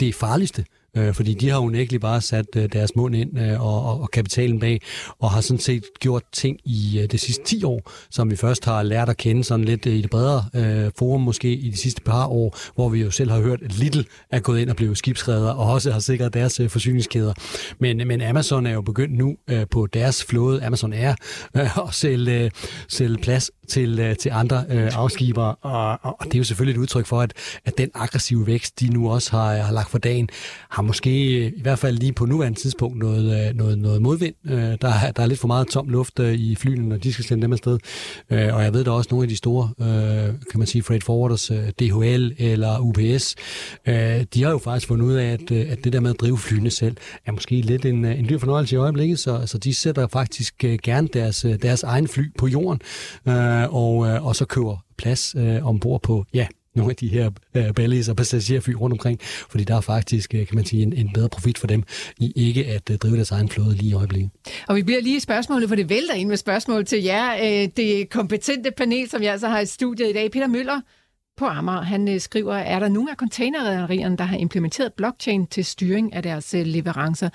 det farligste øh, fordi de har unægteligt bare sat øh, deres mund ind øh, og, og, og kapitalen bag, og har sådan set gjort ting i øh, det sidste 10 år, som vi først har lært at kende sådan lidt øh, i det bredere øh, forum måske i de sidste par år, hvor vi jo selv har hørt, at Lidl er gået ind og blevet skibsredder, og også har sikret deres øh, forsyningskæder. Men, men Amazon er jo begyndt nu øh, på deres flåde, Amazon er, øh, at sælge, øh, sælge plads til, øh, til andre øh, afskibere, og, og det er jo selvfølgelig et udtryk for, at, at den aggressive vækst, de nu også har, har lagt for dagen, har måske øh, i hvert fald lige på nuværende tidspunkt noget, øh, noget, noget modvind. Øh, der, er, der er lidt for meget tom luft i flyene, når de skal sende dem afsted. Og jeg ved, der er også nogle af de store, kan man sige, freight forwarders, DHL eller UPS, de har jo faktisk fundet ud af, at, at det der med at drive flyene selv, er måske lidt en, en dyr fornøjelse i øjeblikket, så, så de sætter faktisk gerne deres, deres egen fly på jorden, og, og så køber plads ombord på, ja, nogle af de her øh, ballis og passagerfly rundt omkring, fordi der er faktisk, øh, kan man sige, en, en bedre profit for dem i ikke at øh, drive deres egen flåde lige i øjeblikket. Og vi bliver lige i spørgsmålet, for det vælter ind med spørgsmål til jer. Øh, det kompetente panel, som jeg altså har i studiet i dag, Peter Møller, på Amager. Han øh, skriver, er der nogle af containerrederierne, der har implementeret blockchain til styring af deres øh, leverancer?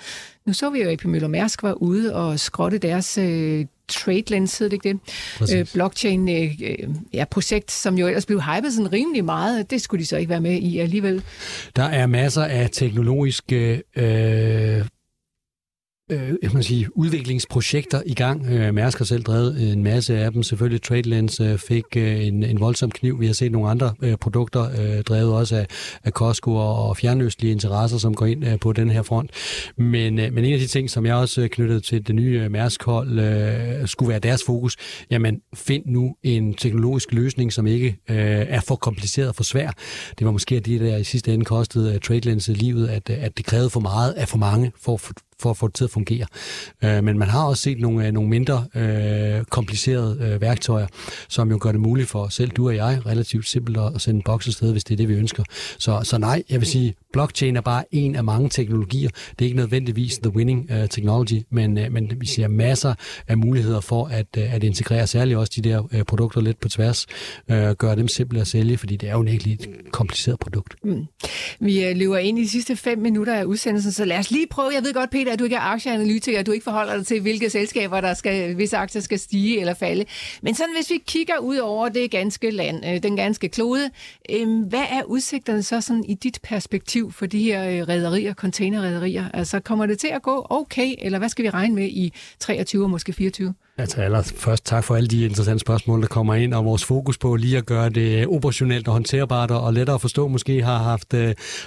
Nu så vi jo, at AP Møller Mærsk var ude og skrotte deres øh, trade lens, hedder det ikke det? Øh, blockchain øh, ja, projekt, som jo ellers blev hypet sådan rimelig meget. Det skulle de så ikke være med i alligevel. Der er masser af teknologiske øh, øh, jeg man sige, udviklingsprojekter i gang. Øh, Mærsk har selv drevet øh, en masse af dem. Selvfølgelig TradeLens øh, fik øh, en, en voldsom kniv. Vi har set nogle andre øh, produkter øh, drevet også af, af Costco og, og fjernøstlige interesser, som går ind øh, på den her front. Men, øh, men en af de ting, som jeg også øh, knyttede til det nye øh, Mærsk-hold, øh, skulle være deres fokus. Jamen, find nu en teknologisk løsning, som ikke øh, er for kompliceret og for svær. Det var måske det, der i sidste ende kostede øh, TradeLens livet, at, øh, at det krævede for meget af for mange for, for for at få det til at fungere. Øh, men man har også set nogle, øh, nogle mindre øh, komplicerede øh, værktøjer, som jo gør det muligt for selv du og jeg relativt simpelt at, sende en boks afsted, hvis det er det, vi ønsker. Så, så nej, jeg vil sige, blockchain er bare en af mange teknologier. Det er ikke nødvendigvis the winning uh, technology, men, uh, men vi ser masser af muligheder for at, uh, at integrere særligt også de der uh, produkter lidt på tværs, uh, gøre dem simple at sælge, fordi det er jo virkelig et kompliceret produkt. Mm. Vi løber ind i de sidste fem minutter af udsendelsen, så lad os lige prøve. Jeg ved godt, Peter, at du ikke er aktieanalytiker, at du ikke forholder dig til, hvilke selskaber, der skal, hvis aktier skal stige eller falde. Men sådan, hvis vi kigger ud over det ganske land, øh, den ganske klode, øh, hvad er udsigterne så sådan i dit perspektiv for de her øh, rædderier, containerrederier? Altså, kommer det til at gå okay, eller hvad skal vi regne med i 23 og måske 24? Altså allerførst tak for alle de interessante spørgsmål, der kommer ind, og vores fokus på lige at gøre det øh, operationelt og håndterbart og lettere at forstå, måske har haft uh,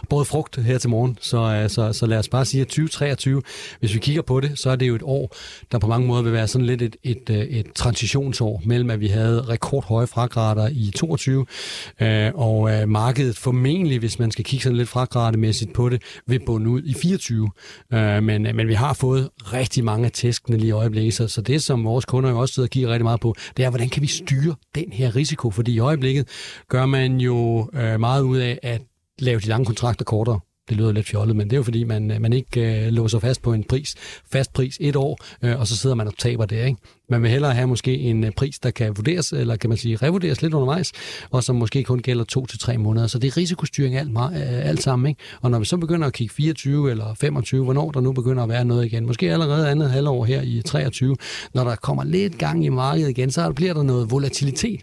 både frugt her til morgen. Så, uh, så, så lad os bare sige, at 2023, hvis vi kigger på det, så er det jo et år, der på mange måder vil være sådan lidt et, et, et, et transitionsår mellem, at vi havde rekordhøje fragrader i 22, uh, og uh, markedet formentlig, hvis man skal kigge sådan lidt fragrademæssigt på det, vil bunde ud i 24. Uh, men, men vi har fået rigtig mange af tæskene lige i øjeblikket, så, så det som vores vores kunder jo også sidder og kigger rigtig meget på, det er, hvordan kan vi styre den her risiko? Fordi i øjeblikket gør man jo øh, meget ud af at lave de lange kontrakter kortere. Det lyder lidt fjollet, men det er jo fordi, man, øh, man ikke øh, låser fast på en pris, fast pris et år, øh, og så sidder man og taber det. Ikke? Man vil hellere have måske en øh, pris, der kan vurderes, eller kan man sige revurderes lidt undervejs, og som måske kun gælder to til tre måneder. Så det er risikostyring alt, meget, øh, alt sammen. Ikke? Og når vi så begynder at kigge 24 eller 25, hvornår der nu begynder at være noget igen, måske allerede andet halvår her i 23, når der kommer lidt gang i markedet igen, så bliver der noget volatilitet.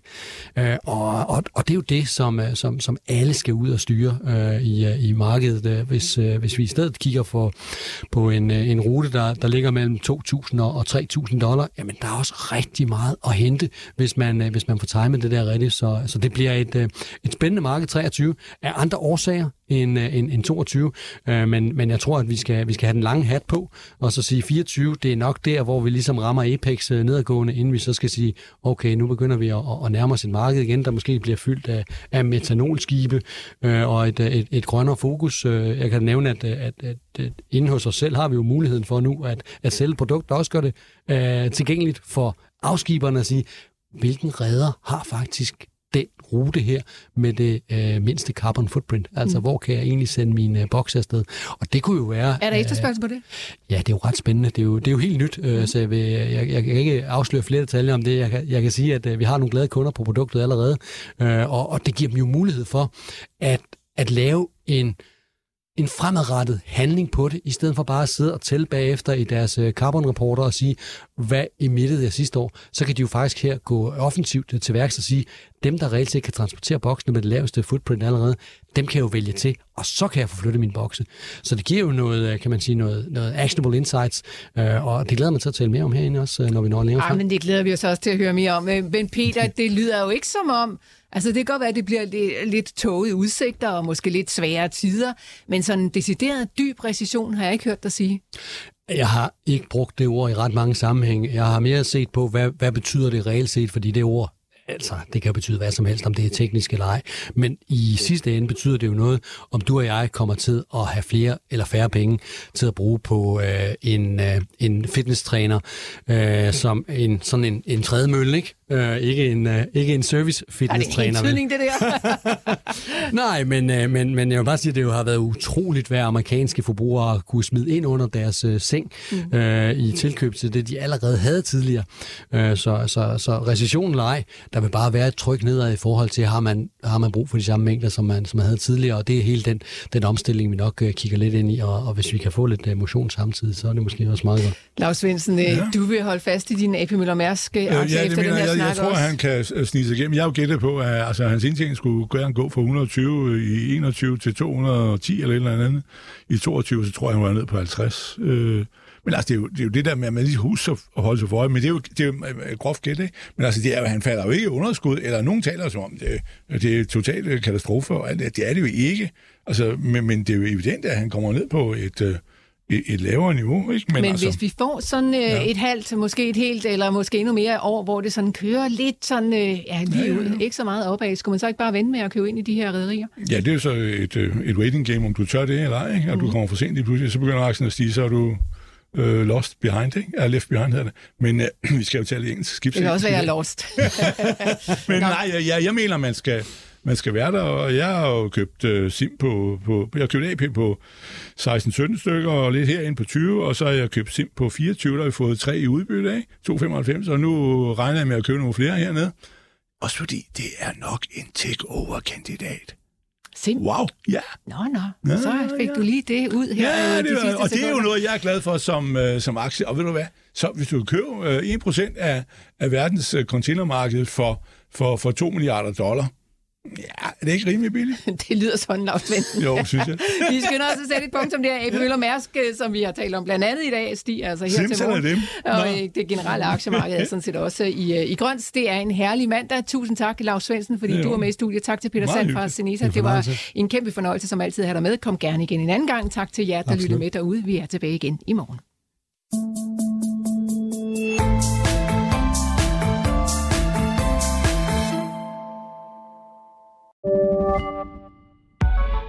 Øh, og, og, og det er jo det, som, øh, som, som alle skal ud og styre i, i markedet. Hvis, hvis vi i stedet kigger for, på en, en rute, der, der ligger mellem 2.000 og 3.000 dollar, jamen der også rigtig meget at hente, hvis man, øh, hvis man får timet det der rigtigt. Så, så det bliver et, øh, et spændende marked 23 af andre årsager Øh, end, end, end 22. Øh, men, men jeg tror, at vi skal, vi skal have den lange hat på, og så sige 24, det er nok der, hvor vi ligesom rammer Apex øh, nedadgående, inden vi så skal sige, okay, nu begynder vi at, at nærme os et marked igen, der måske bliver fyldt af, af metanolskibe og et, et, et grønnere fokus. Jeg kan nævne, at, at, at, at inde hos os selv har vi jo muligheden for nu at, at sælge produkter, også gør det øh, tilgængeligt for afskiberne at sige, hvilken redder har faktisk den rute her med det øh, mindste carbon footprint. Altså, mm. hvor kan jeg egentlig sende min øh, boks afsted? Og det kunne jo være... Er der efterspørgsel på det? Ja, det er jo ret spændende. Det er jo, det er jo helt nyt, øh, mm. så jeg, vil, jeg, jeg kan ikke afsløre flere detaljer om det. Jeg kan, jeg kan sige, at øh, vi har nogle glade kunder på produktet allerede, øh, og, og det giver dem jo mulighed for at, at lave en en fremadrettet handling på det, i stedet for bare at sidde og tælle bagefter i deres øh, carbon-rapporter og sige, hvad emittede jeg sidste år, så kan de jo faktisk her gå offensivt til værks og sige, dem, der reelt set kan transportere boksene med det laveste footprint allerede, dem kan jeg jo vælge til, og så kan jeg få flyttet min bokse. Så det giver jo noget, øh, kan man sige, noget, noget actionable insights, øh, og det glæder mig til at tale mere om herinde også, når vi når længere frem. Ja, men det glæder vi os også til at høre mere om. Men Peter, det lyder jo ikke som om, Altså det kan godt være, at det bliver lidt, tåget udsigter og måske lidt svære tider, men sådan en decideret dyb recession har jeg ikke hørt dig sige. Jeg har ikke brugt det ord i ret mange sammenhænge. Jeg har mere set på, hvad, hvad betyder det reelt set, fordi det ord Altså, det kan betyde hvad som helst, om det er teknisk eller ej. Men i sidste ende betyder det jo noget, om du og jeg kommer til at have flere eller færre penge til at bruge på øh, en, øh, en fitnesstræner, øh, som en, sådan en, en trædemølle, ikke? Øh, ikke en, uh, ikke en service fitness træner. Er det en det der? Nej, men, uh, men, men jeg vil bare sige, at det jo har været utroligt, hvad amerikanske forbrugere kunne smide ind under deres uh, seng mm. uh, i tilkøb til det, de allerede havde tidligere. Uh, så, så, så recession eller ej, der vil bare være et tryk nedad i forhold til, har man, har man brug for de samme mængder, som man, som man havde tidligere, og det er hele den, den omstilling, vi nok uh, kigger lidt ind i, og, og hvis vi kan få lidt uh, motion samtidig, så er det måske også meget godt. Lars Svendsen, ja. du vil holde fast i din AP Møller Mærsk aktie ja, efter den her jeg, jeg tror, også. han kan snige sig igennem. Jeg har jo gættet på, at altså, hans indtjening skulle gerne gå fra 120 i 21 til 210 eller et eller andet. I 22, så tror jeg, han var ned på 50. Øh, men altså, det er, jo, det er jo det der med, at man lige husker at holde sig for øje. Men det er jo, det er jo et groft gæt, ikke? Men altså, det er, han falder jo ikke i underskud, eller nogen taler som om, det, det er totalt katastrofe, og alt det. det er det jo ikke. Altså, men, men det er jo evident, at han kommer ned på et... Øh, et, et lavere niveau. Ikke? Men, Men altså, hvis vi får sådan øh, ja. et halvt, måske et helt, eller måske endnu mere år, hvor det sådan kører lidt sådan, øh, ja, lige ja, ja, ja. ud, ikke så meget opad, skulle man så ikke bare vente med at købe ind i de her rædderier? Ja, det er jo så et, øh, et waiting game, om du tør det eller ej, ikke? At mm. du kommer for sent i pludselig, så begynder aktien at stige, så er du øh, Lost Behind, ikke? Ja, Left Behind hedder det. Men øh, vi skal jo tale engelsk. Skibs- Det kan også være, jeg er lost. Men nej, jeg, jeg, jeg mener, man skal, man skal være der, og jeg har jo købt øh, SIM på, på, jeg har købt AP på 16-17 stykker, og lidt herinde på 20, og så har jeg købt SIM på 24, der har vi fået tre i udbytte af, 2,95, og nu regner jeg med at købe nogle flere hernede. Også fordi det er nok en take-over-kandidat. Sim. Wow, ja. Nå, nå. Ja, Så fik ja. du lige det ud her. Ja, øh, de det sidste er, og det er jo noget, jeg er glad for som, øh, som aktie. Og ved du hvad? Så hvis du køber øh, 1% af, af verdens øh, containermarked for, for, for 2 milliarder dollar, ja, er det ikke rimelig billigt? Det lyder sådan, Lars. Jo, synes jeg. Vi skynder os at sætte et punkt som det her. AP Møller Mærsk, øh, som vi har talt om blandt andet i dag, stiger altså her til Simpson er morgen. dem. Og Nå. øh, det generelle aktiemarked er sådan set også i, øh, i grønt. Det er en herlig mandag. Tusind tak, Lars Svendsen, fordi er du var med i studiet. Tak til Peter Sand fra. En Det var en kæmpe fornøjelse, som altid at have dig med. Kom gerne igen en anden gang. Tak til jer, der Absolut. lytter med derude. Vi er tilbage igen i morgen.